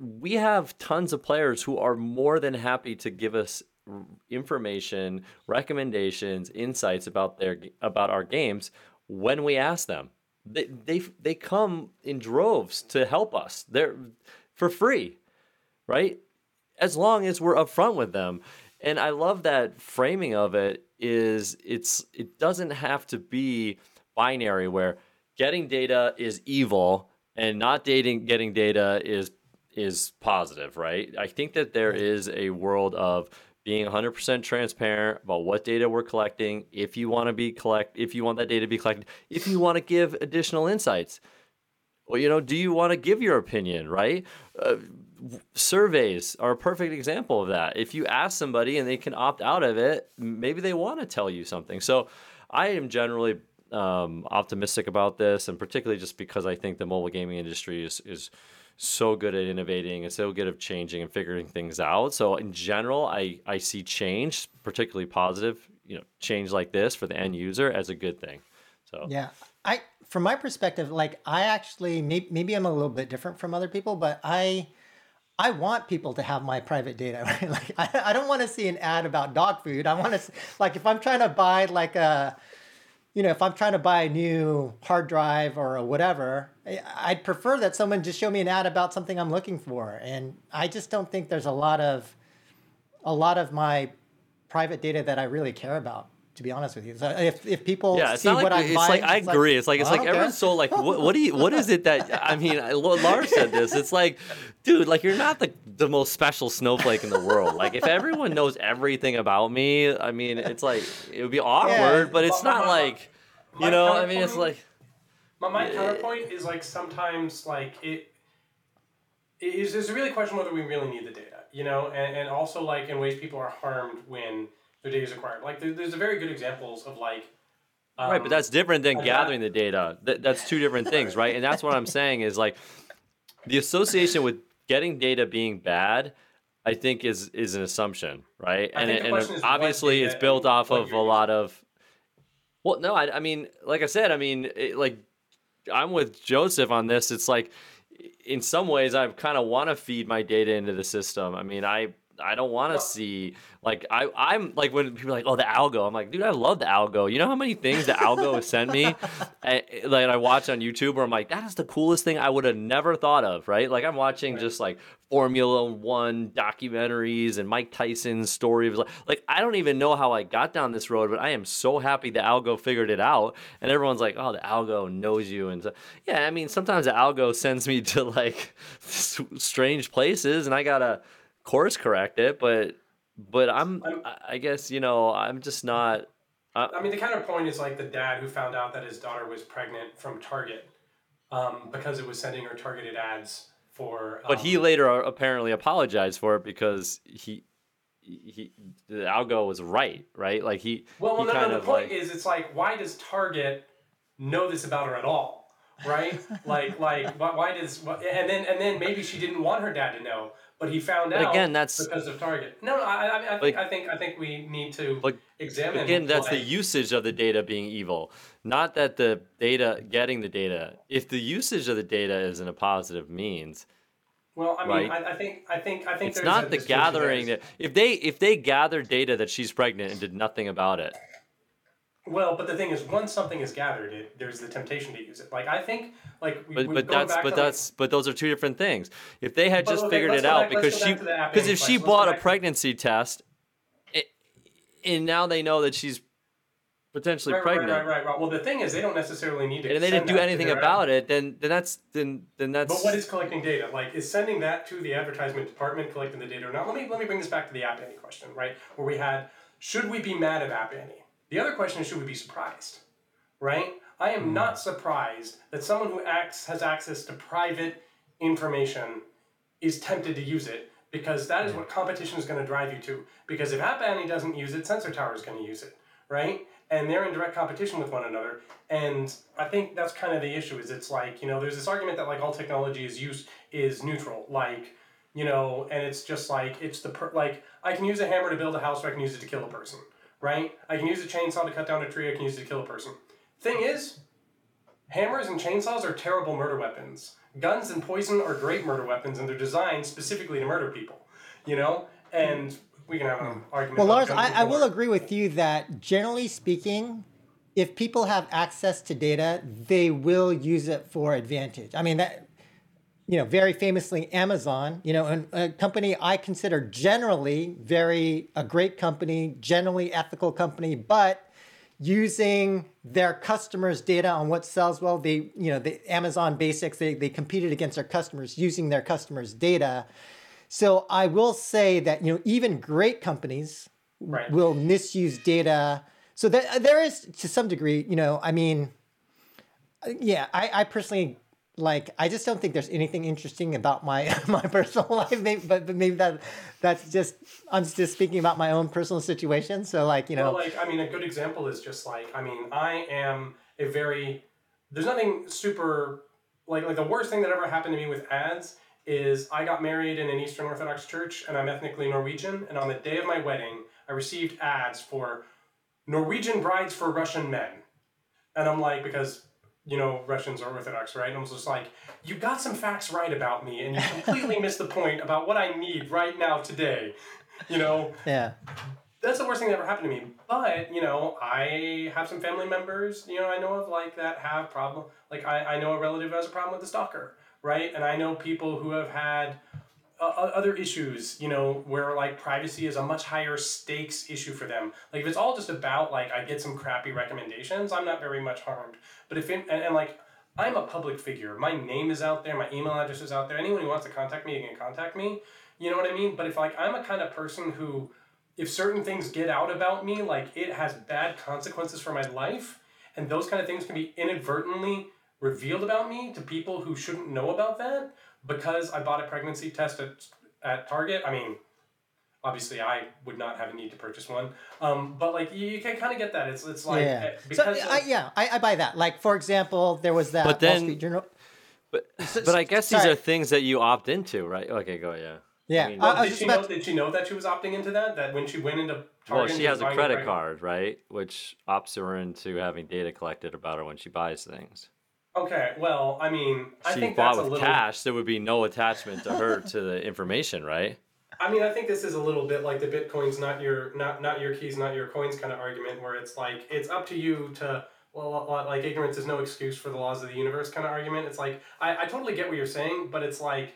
"We have tons of players who are more than happy to give us information, recommendations, insights about their about our games when we ask them. They they they come in droves to help us. They're for free, right? As long as we're upfront with them. And I love that framing of it is it's it doesn't have to be binary where getting data is evil and not dating getting data is is positive, right? I think that there is a world of being 100% transparent about what data we're collecting if you want to be collect if you want that data to be collected if you want to give additional insights. Well you know do you want to give your opinion right? Uh, surveys are a perfect example of that. If you ask somebody and they can opt out of it maybe they want to tell you something. So i am generally um, optimistic about this and particularly just because i think the mobile gaming industry is is so good at innovating and so good at changing and figuring things out. So in general, I, I see change, particularly positive, you know, change like this for the end user as a good thing. So yeah, I from my perspective, like I actually maybe, maybe I'm a little bit different from other people, but I I want people to have my private data. Right? Like I, I don't want to see an ad about dog food. I want to like if I'm trying to buy like a you know, if I'm trying to buy a new hard drive or whatever, I'd prefer that someone just show me an ad about something I'm looking for. And I just don't think there's a lot of a lot of my private data that I really care about to be honest with you. So if, if people yeah, it's see not what like, I'm it's buying, like I it's agree. Like, it's like it's like oh, everyone's so like what, what do you what is it that I mean Lars said this. It's like dude, like you're not the the most special snowflake in the world. Like if everyone knows everything about me, I mean it's like it would be awkward, yeah. but it's not my, like you know, I mean it's like my, my counterpoint is like sometimes like it it is there's a really question whether we really need the data, you know, and, and also like in ways people are harmed when their data is acquired. Like there, there's a very good examples of like. Um, right, but that's different than gathering the data. That, that's two different things, right? And that's what I'm saying is like the association with getting data being bad. I think is is an assumption, right? I and, it, and obviously it's built off of a lot of. Well, no, I, I mean, like I said, I mean, it, like I'm with Joseph on this. It's like, in some ways, I kind of want to feed my data into the system. I mean, I I don't want to see like I I'm like when people are like oh the algo I'm like dude I love the algo. You know how many things the algo has sent me like I watch on YouTube where I'm like that is the coolest thing I would have never thought of right? Like I'm watching right. just like Formula One documentaries and Mike Tyson's story of like I don't even know how I got down this road but I am so happy the algo figured it out and everyone's like oh the algo knows you and so yeah I mean sometimes the algo sends me to like strange places and I gotta course correct it, but but I'm, I'm I guess you know I'm just not. Uh, I mean, the counterpoint is like the dad who found out that his daughter was pregnant from Target um, because it was sending her targeted ads for. Um, but he um, later apparently apologized for it because he he the algo was right, right? Like he. Well, well he no, no. The point like, is, it's like, why does Target know this about her at all? Right? like, like, why, why does? And then, and then maybe she didn't want her dad to know but he found but out again that's because of Target. No, no, I, I, I think, I think I think we need to like, examine. Again, that's the usage of the data being evil, not that the data getting the data. If the usage of the data is in a positive means. Well, I mean, right? I, I, think I think I think it's not the gathering. That, if they if they gathered data that she's pregnant and did nothing about it, well, but the thing is, once something is gathered, it, there's the temptation to use it. Like I think, like we, but, but that's but that's like, but those are two different things. If they had just okay, figured it out, back, because she because if she bought a pregnancy test, it, and now they know that she's potentially right, pregnant. Right, right, right, right. Well, the thing is, they don't necessarily need to. And they didn't do anything about it. Then, then that's then then that's. But what is collecting data? Like, is sending that to the advertisement department collecting the data or not? Let me let me bring this back to the App Annie question, right? Where we had, should we be mad at App Annie? The other question is should we be surprised? Right? I am not hmm. surprised that someone who acts, has access to private information is tempted to use it because that is hmm. what competition is going to drive you to. Because if App Annie doesn't use it, Sensor Tower is going to use it, right? And they're in direct competition with one another. And I think that's kind of the issue. Is it's like you know, there's this argument that like all technology is use is neutral, like you know, and it's just like it's the per- like I can use a hammer to build a house, or I can use it to kill a person right? I can use a chainsaw to cut down a tree, I can use it to kill a person. Thing is, hammers and chainsaws are terrible murder weapons. Guns and poison are great murder weapons, and they're designed specifically to murder people, you know? And we can have an hmm. argument. Well, Lars, I, I will agree with you that generally speaking, if people have access to data, they will use it for advantage. I mean, that you know, very famously Amazon, you know, a company I consider generally very a great company, generally ethical company, but using their customers' data on what sells well. They, you know, the Amazon Basics, they, they competed against their customers using their customers' data. So I will say that, you know, even great companies Right. will misuse data. So there, there is to some degree, you know, I mean, yeah, I, I personally like I just don't think there's anything interesting about my my personal life. Maybe, but, but maybe that that's just I'm just speaking about my own personal situation. So like you know, Well, like I mean, a good example is just like I mean, I am a very there's nothing super like like the worst thing that ever happened to me with ads is I got married in an Eastern Orthodox church and I'm ethnically Norwegian and on the day of my wedding I received ads for Norwegian brides for Russian men. And I'm like because you know Russians are Orthodox, right? And I was just like, you got some facts right about me and you completely missed the point about what I need right now today. You know, yeah, that's the worst thing that ever happened to me. But you know, I have some family members, you know, I know of like that have problem. Like I, I know a relative who has a problem with the stalker, right? And I know people who have had uh, other issues, you know, where like privacy is a much higher stakes issue for them. Like if it's all just about like I get some crappy recommendations, I'm not very much harmed. But if it, and, and like I'm a public figure, my name is out there, my email address is out there. Anyone who wants to contact me can contact me. You know what I mean? But if like I'm a kind of person who if certain things get out about me, like it has bad consequences for my life, and those kind of things can be inadvertently revealed about me to people who shouldn't know about that because I bought a pregnancy test at, at Target. I mean, obviously, I would not have a need to purchase one, um, but like you, you can kind of get that. It's it's like yeah. eh, So I, yeah, I, I buy that. Like for example, there was that But Wall then- Street Journal. But but I guess these sorry. are things that you opt into, right? Okay, go yeah. Yeah, I mean, I- I did she about know? Did she know that she was opting into that? That when she went into Target, well, she and has was a credit card, right? Which opts her into having data collected about her when she buys things. Okay, well, I mean, I She think bought that's a with little. cash, there would be no attachment to her to the information, right? I mean, I think this is a little bit like the Bitcoin's not your not not your keys, not your coins kind of argument, where it's like it's up to you to well, like ignorance is no excuse for the laws of the universe kind of argument. It's like I, I totally get what you're saying, but it's like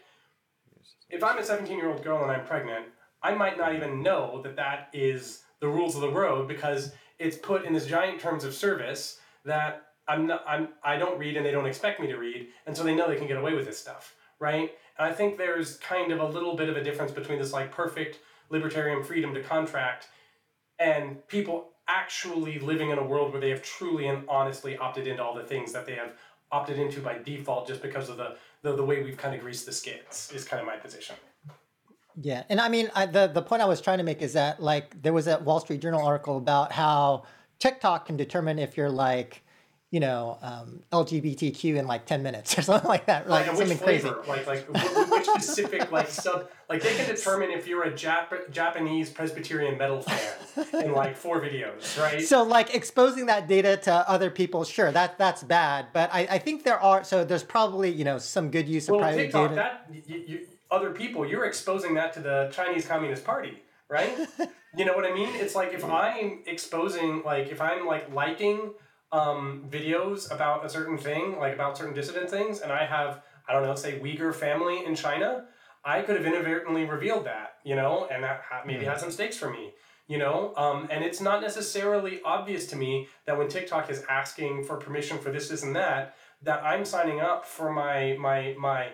if I'm a 17 year old girl and I'm pregnant, I might not even know that that is the rules of the road because it's put in this giant terms of service that I'm not I'm I don't read and they don't expect me to read, and so they know they can get away with this stuff, right? And I think there's kind of a little bit of a difference between this like perfect libertarian freedom to contract and people actually living in a world where they have truly and honestly opted into all the things that they have opted into by default just because of the the, the way we've kind of greased the skids is kind of my position. Yeah, and I mean, I, the the point I was trying to make is that like there was a Wall Street Journal article about how TikTok can determine if you're like, you know, um, LGBTQ in like ten minutes or something like that, like and something which crazy. flavor? Like like wh- wh- which specific like sub like they can determine if you're a Jap- Japanese Presbyterian metal fan in like four videos, right? So like exposing that data to other people, sure, that that's bad. But I, I think there are so there's probably you know some good use of well, private TikTok, data. that you, you, other people, you're exposing that to the Chinese Communist Party, right? you know what I mean? It's like if I'm exposing, like if I'm like liking um, videos about a certain thing, like about certain dissident things, and I have, I don't know, say Uyghur family in China, I could have inadvertently revealed that, you know, and that ha- maybe had some stakes for me. You know, um, and it's not necessarily obvious to me that when TikTok is asking for permission for this, this, and that, that I'm signing up for my my my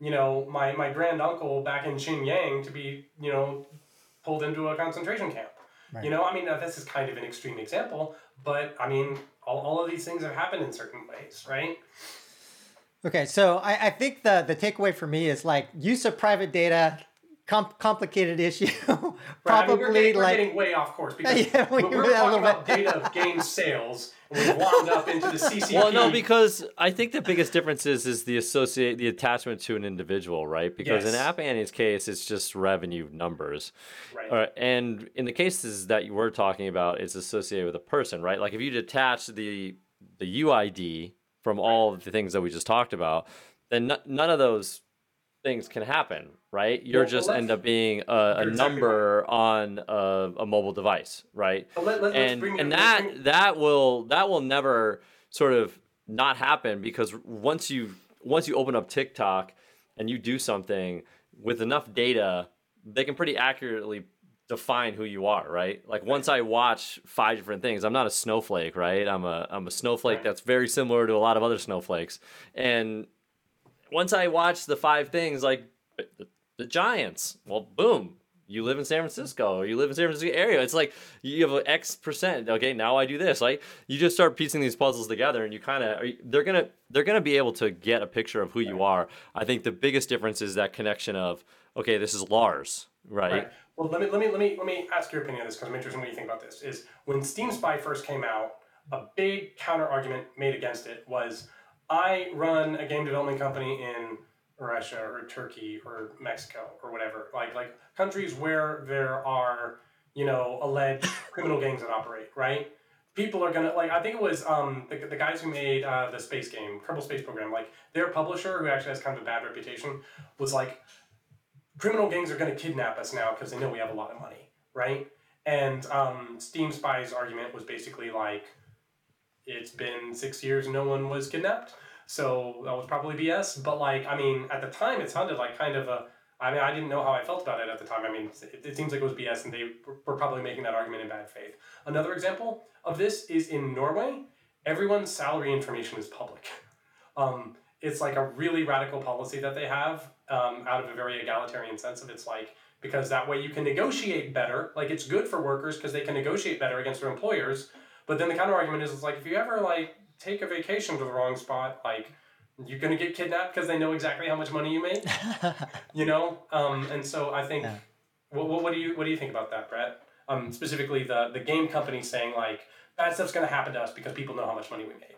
you know, my, my grand uncle back in Xinjiang to be, you know, pulled into a concentration camp. Right. You know, I mean, now this is kind of an extreme example, but I mean, all, all of these things have happened in certain ways, right? Okay, so I, I think the the takeaway for me is like use of private data, com- complicated issue. Right, I mean, Probably we're getting, we're like getting way off course because Yeah, we we're, were we're talking about bit- data of game sales, and we've wound up into the CCP. Well, no, because I think the biggest difference is is the associate the attachment to an individual, right? Because in App Annie's case, it's just revenue numbers, Right. Uh, and in the cases that you were talking about, it's associated with a person, right? Like if you detach the the UID from all of the things that we just talked about, then n- none of those things can happen, right? You're Well, just let's- end up being a, a number on a, a mobile device, right? But let, let, let's and it- and that bring- that will that will never sort of not happen because once you once you open up TikTok and you do something with enough data, they can pretty accurately define who you are, right? Like once I watch five different things, I'm not a snowflake, right? I'm a I'm a snowflake Right. that's very similar to a lot of other snowflakes. And once I watch the five things, like uh, the, the Giants, well, boom, you live in San Francisco or you live in San Francisco area. It's like you have an X percent. Okay, now I do this. Like you just start piecing these puzzles together, and you kind of they're gonna they're gonna be able to get a picture of who you are. I think the biggest difference is that connection of okay, this is Lars, right? Right. Well, let me let me let me let me ask your opinion on this because I'm interested in what you think about this. Is when Steam Spy first came out, a big counter argument made against it was, I run a game development company in Russia or Turkey or Mexico or whatever, like like countries where there are you know alleged criminal gangs that operate, right? People are gonna like. I think it was um, the, the guys who made uh, the space game, Kerbal Space Program. Like their publisher, who actually has kind of a bad reputation, was like, criminal gangs are going to kidnap us now because they know we have a lot of money, right? And um, Steam Spy's argument was basically like, it's been six years, no one was kidnapped, so that was probably BS. But like, I mean, at the time, it sounded like kind of a. I mean, I didn't know how I felt about it at the time. I mean, it, it seems like it was BS, and they were probably making that argument in bad faith. Another example of this is in Norway. Everyone's salary information is public. Um, it's like a really radical policy that they have um, out of a very egalitarian sense of it's like because that way you can negotiate better like it's good for workers because they can negotiate better against their employers but then the counter argument is it's like if you ever like take a vacation to the wrong spot like you're gonna get kidnapped because they know exactly how much money you make you know? Um, and so i think Yeah. what, what, what do you what do you think about that brett? Um, specifically the the game company saying like bad stuff's gonna happen to us because people know how much money we made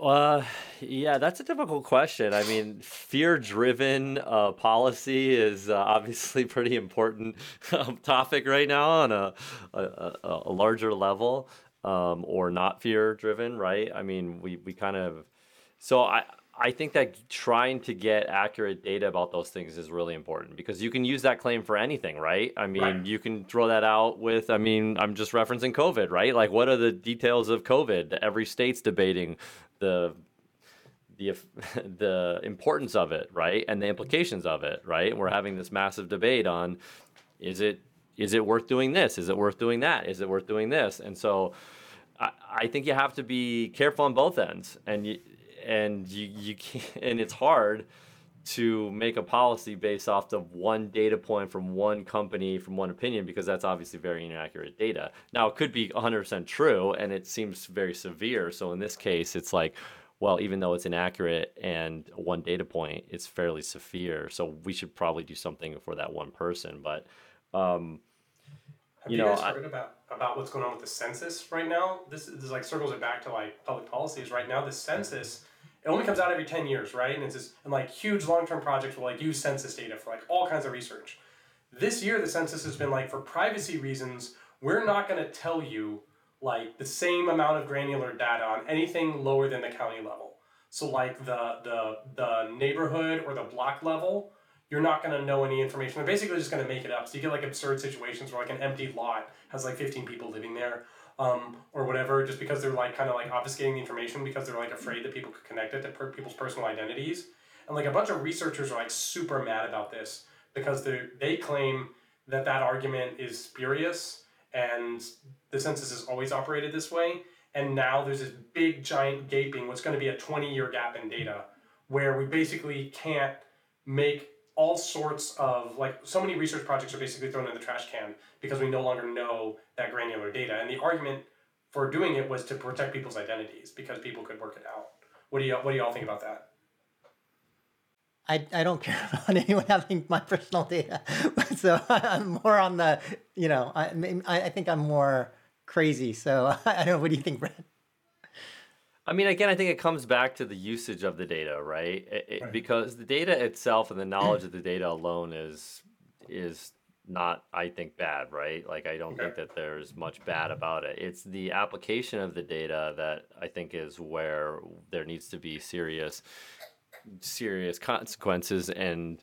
Uh, yeah, that's a difficult question. I mean, fear-driven uh, policy is uh, obviously pretty important um, topic right now on a a, a, larger level, um, or not fear-driven, right? I mean, we we kind of so I I think that trying to get accurate data about those things is really important because you can use that claim for anything, right? I mean, Right. you can throw that out with I mean, I'm just referencing COVID, right? Like what are the details of COVID? Every state's debating the the the importance of it, right? And the implications of it, right? We're having this massive debate on is it is it worth doing this? Is it worth doing that? Is it worth doing this? And so I, I think you have to be careful on both ends, and you and you you can't, and it's hard to make a policy based off of one data point from one company from one opinion because that's obviously very inaccurate data. Now it could be 100% true and it seems very severe. So in this case, it's like, well, even though it's inaccurate and one data point, it's fairly severe. So we should probably do something for that one person. But um, Have You you, know, guys I- heard about about what's going on with the census right now? This is like circles it back to like public policies. Right now, the census it only comes out every ten years, right? And it's just and like huge long term projects will like use census data for like all kinds of research. This year, the census has been like for privacy reasons, we're not going to tell you like the same amount of granular data on anything lower than the county level. So like the the the neighborhood or the block level, you're not going to know any information. They're basically just going to make it up. So you get like absurd situations where like an empty lot has like 15 people living there um, or whatever, just because they're like kind of like obfuscating the information because they're like afraid that people could connect it to per- people's personal identities. And like a bunch of researchers are like super mad about this because they they claim that that argument is spurious and the census has always operated this way. And now there's this big giant gaping, what's going to be a 20 year gap in data where we basically can't make all sorts of like so many research projects are basically thrown in the trash can because we no longer know that granular data and the argument for doing it was to protect people's identities because people could work it out what do you what do y'all think about that I, I don't care about anyone having my personal data. so I'm more on the, you know, I, I think I'm more crazy. So I don't know. What do you think, Brett? I mean, again, I think it comes back to the usage of the data, right? It, it- Right. Because the data itself and the knowledge of the data alone is is not, I think, bad, right? Like, I don't think that there's much bad about it. It's the application of the data that I think is where there needs to be serious serious consequences and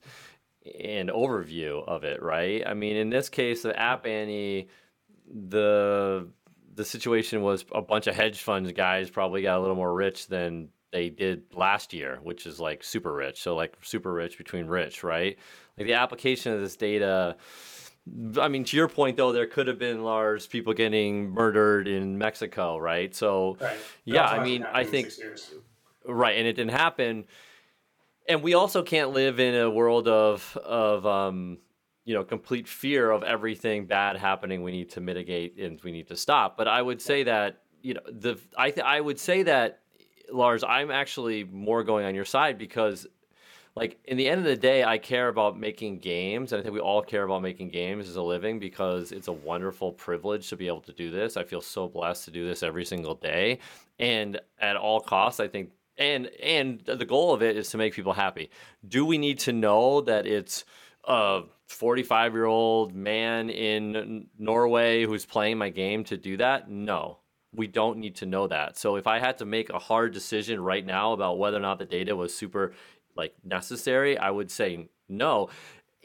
and overview of it, right? I mean, in this case, the App Annie, the the situation was a bunch of hedge funds guys probably got a little more rich than they did last year, which is like super rich. So like super rich between rich, right? Like the application of this data. I mean, to your point though, there could have been large people getting murdered in Mexico, right? So, Right. Yeah, I mean, I think right, and it didn't happen. And we also can't live in a world of of um, you know complete fear of everything bad happening. We need to mitigate and we need to stop. But I would say that you know the I th- I would say that Lars, I'm actually more going on your side because like in the end of the day i care about making games and i think we all care about making games as a living because it's a wonderful privilege to be able to do this i feel so blessed to do this every single day and at all costs i think and and the goal of it is to make people happy do we need to know that it's a 45 year old man in norway who's playing my game to do that no we don't need to know that so if i had to make a hard decision right now about whether or not the data was super like necessary, I would say no.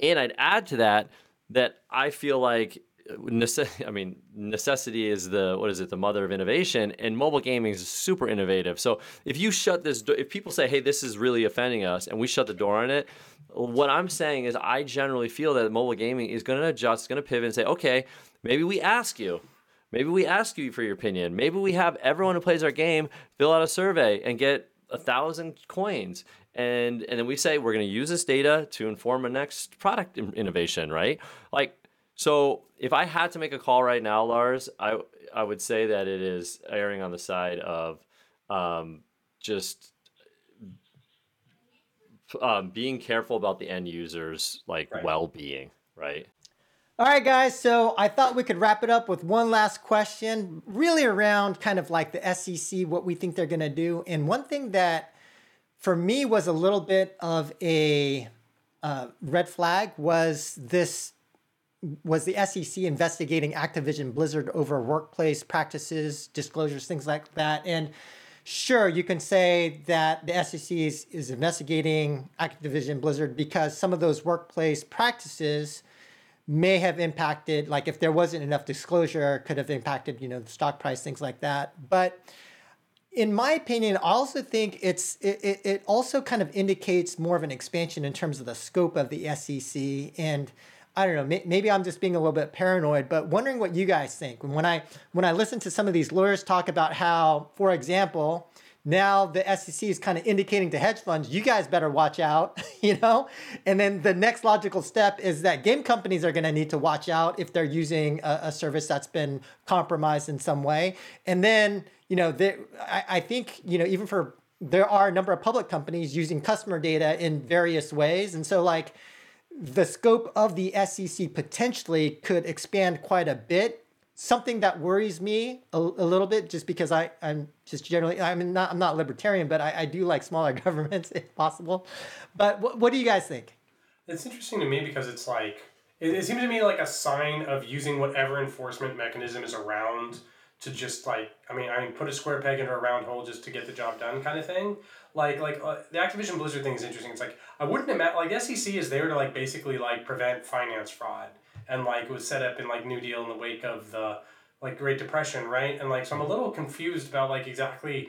And I'd add to that that I feel like uh, necess- I mean necessity is the what is it the mother of innovation and mobile gaming is super innovative. So if you shut this if people say hey this is really offending us and we shut the door on it what I'm saying is I generally feel that mobile gaming is going to adjust, going to pivot and say okay, maybe we ask you. Maybe we ask you for your opinion. Maybe we have everyone who plays our game fill out a survey and get a thousand coins. And and then we say we're going to use this data to inform a next product innovation right? Like so if i had to make a call right now lars i i would say that it is erring on the side of um, just um, being careful about the end users like Right. well-being right All right, guys. So I thought we could wrap it up with one last question, really around kind of like the SEC, what we think they're going to do. And one thing that for me was a little bit of a uh, red flag was this was the SEC investigating Activision Blizzard over workplace practices, disclosures, things like that. And sure, you can say that the SEC is, is investigating Activision Blizzard because some of those workplace practices may have impacted, like if there wasn't enough disclosure, could have impacted, you know, the stock price, things like that. But in my opinion, I also think it's it, it, also kind of indicates more of an expansion in terms of the scope of the SEC. And I don't know, maybe I'm just being a little bit paranoid, but wondering what you guys think. When I when I listen to some of these lawyers talk about how, for example, now the SEC is kind of indicating to hedge funds, you guys better watch out, you know? And then the next logical step is that game companies are going to need to watch out if they're using a, a service that's been compromised in some way. And then, you know, I, I think, you know, even for there are a number of public companies using customer data in various ways. And so, like, the scope of the SEC potentially could expand quite a bit something that worries me a, a, little bit just because I, I'm just generally I'm not I'm not libertarian, but I, I do like smaller governments if possible. But what, what do you guys think? It's interesting to me because it's like it, it seems to me like a sign of using whatever enforcement mechanism is around to just like I mean I mean put a square peg into a round hole just to get the job done kind of thing. Like like uh, the Activision Blizzard thing is interesting. It's like I wouldn't imagine like SEC is there to like basically like prevent finance fraud and like it was set up in like New Deal in the wake of the like Great Depression, right? And like so I'm a little confused about like exactly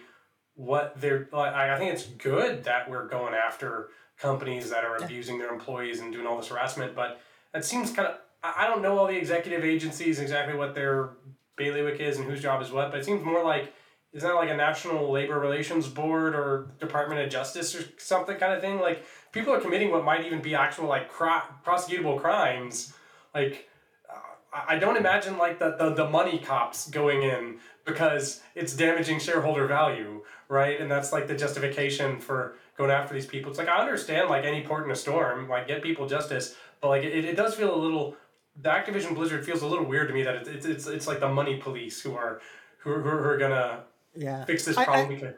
what they're like. I think it's good that we're going after companies that are abusing their employees and doing all this harassment, but it seems kind of I don't know all the executive agencies exactly what their bailiwick is and whose job is what, but it seems more like isn't that like a national labor relations board or department of justice or something kind of thing? Like people are committing what might even be actual like prosecutable crimes. Like uh, i don't imagine like the, the, the money cops going in because it's damaging shareholder value right? And that's like the justification for going after these people. It's like i understand like any port in a storm like get people justice but like it, it does feel a little the activision blizzard feels a little weird to me that it's, it's, it's, it's like the money police who are who, who are gonna yeah. fix this problem I- because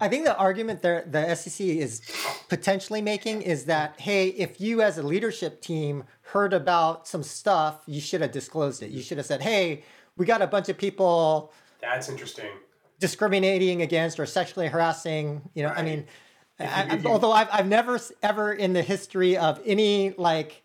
I think the argument there the SEC is potentially making is that hey, if you as a leadership team heard about some stuff, you should have disclosed it. You should have said, "Hey, we got a bunch of people that's interesting. discriminating against or sexually harassing." You know, I mean, you- I- although I've I've never ever in the history of any like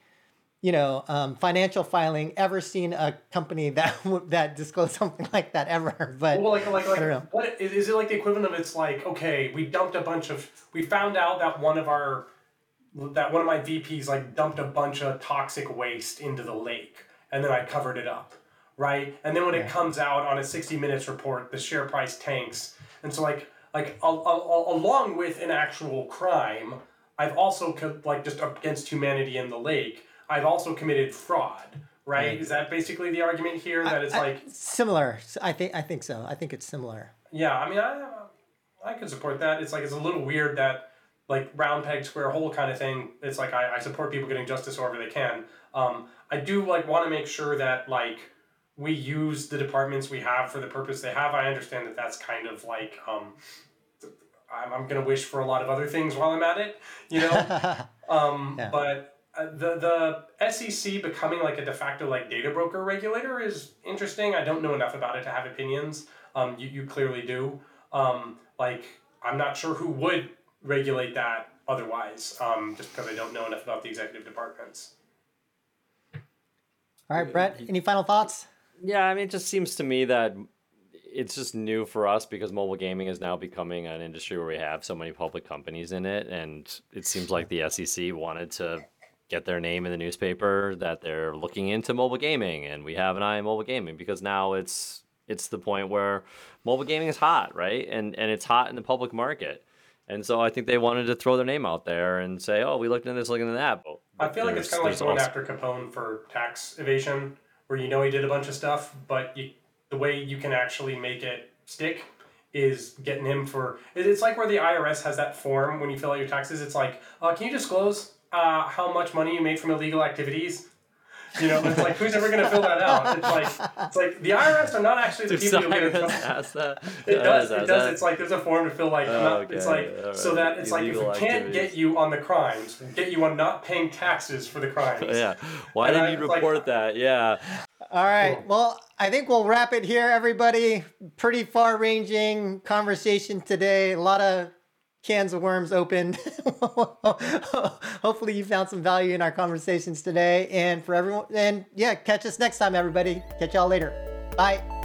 you know um, financial filing ever seen a company that that disclosed something like that ever. But Well, like, like, like, I don't know. what is, it like the equivalent of? It's like, okay, we dumped a bunch of, we found out that one of our that one of my VPs like dumped a bunch of toxic waste into the lake and then I covered it up, right? And then when it comes out on a 60 minutes report, the share price tanks. And so like like a, a, along with an actual crime, I've also like just against humanity in the lake, I've also committed fraud, right? Is that basically the argument here that it's I- like similar. I think I think so. I think it's similar. yeah, I mean, I I could support that. It's like it's a little weird that like round peg square hole kind of thing. It's like I, I support people getting justice wherever they can. Um, I do like want to make sure that like we use the departments we have for the purpose they have. I understand that that's kind of like um, I'm, I'm gonna wish for a lot of other things while I'm at it, you know. um, Yeah. But uh, the the SEC becoming like a de facto like data broker regulator is interesting. I don't know enough about it to have opinions. Um, you, you clearly do. Um, like I'm not sure who would regulate that otherwise. Um, just because I don't know enough about the executive departments. All right, Brett. Any final thoughts? Yeah, I mean, it just seems to me that it's just new for us because mobile gaming is now becoming an industry where we have so many public companies in it, and it seems like the SEC wanted to get their name in the newspaper that they're looking into mobile gaming, and we have an eye on mobile gaming because now it's it's the point where mobile gaming is hot, right? And and it's hot in the public market. And so I think they wanted to throw their name out there and say, "Oh, we looked into this, looking into that." But I feel like it's kind of like going also- after Capone for tax evasion, where you know he did a bunch of stuff, but you, the way you can actually make it stick is getting him for. It's like where the IRS has that form when you fill out your taxes. It's like, uh, can you disclose uh, how much money you made from illegal activities? You know, it's like who's ever going to fill that out? It's like it's like the IRS are not actually the people you're Cyrus going to. ask that? It does. It does. It's like there's a form to fill like Oh, not- it's like all so that it's like if we Illegal can't get you on the crimes, get you on not paying taxes for the crimes. Yeah. Why And didn't I you was like- report that? Yeah. All right. Well, I think we'll wrap it here, everybody. Pretty far ranging conversation today. A lot of cans of worms opened. Hopefully, you found some value in our conversations today. And for everyone, and yeah, catch us next time, everybody. Catch y'all later. Bye.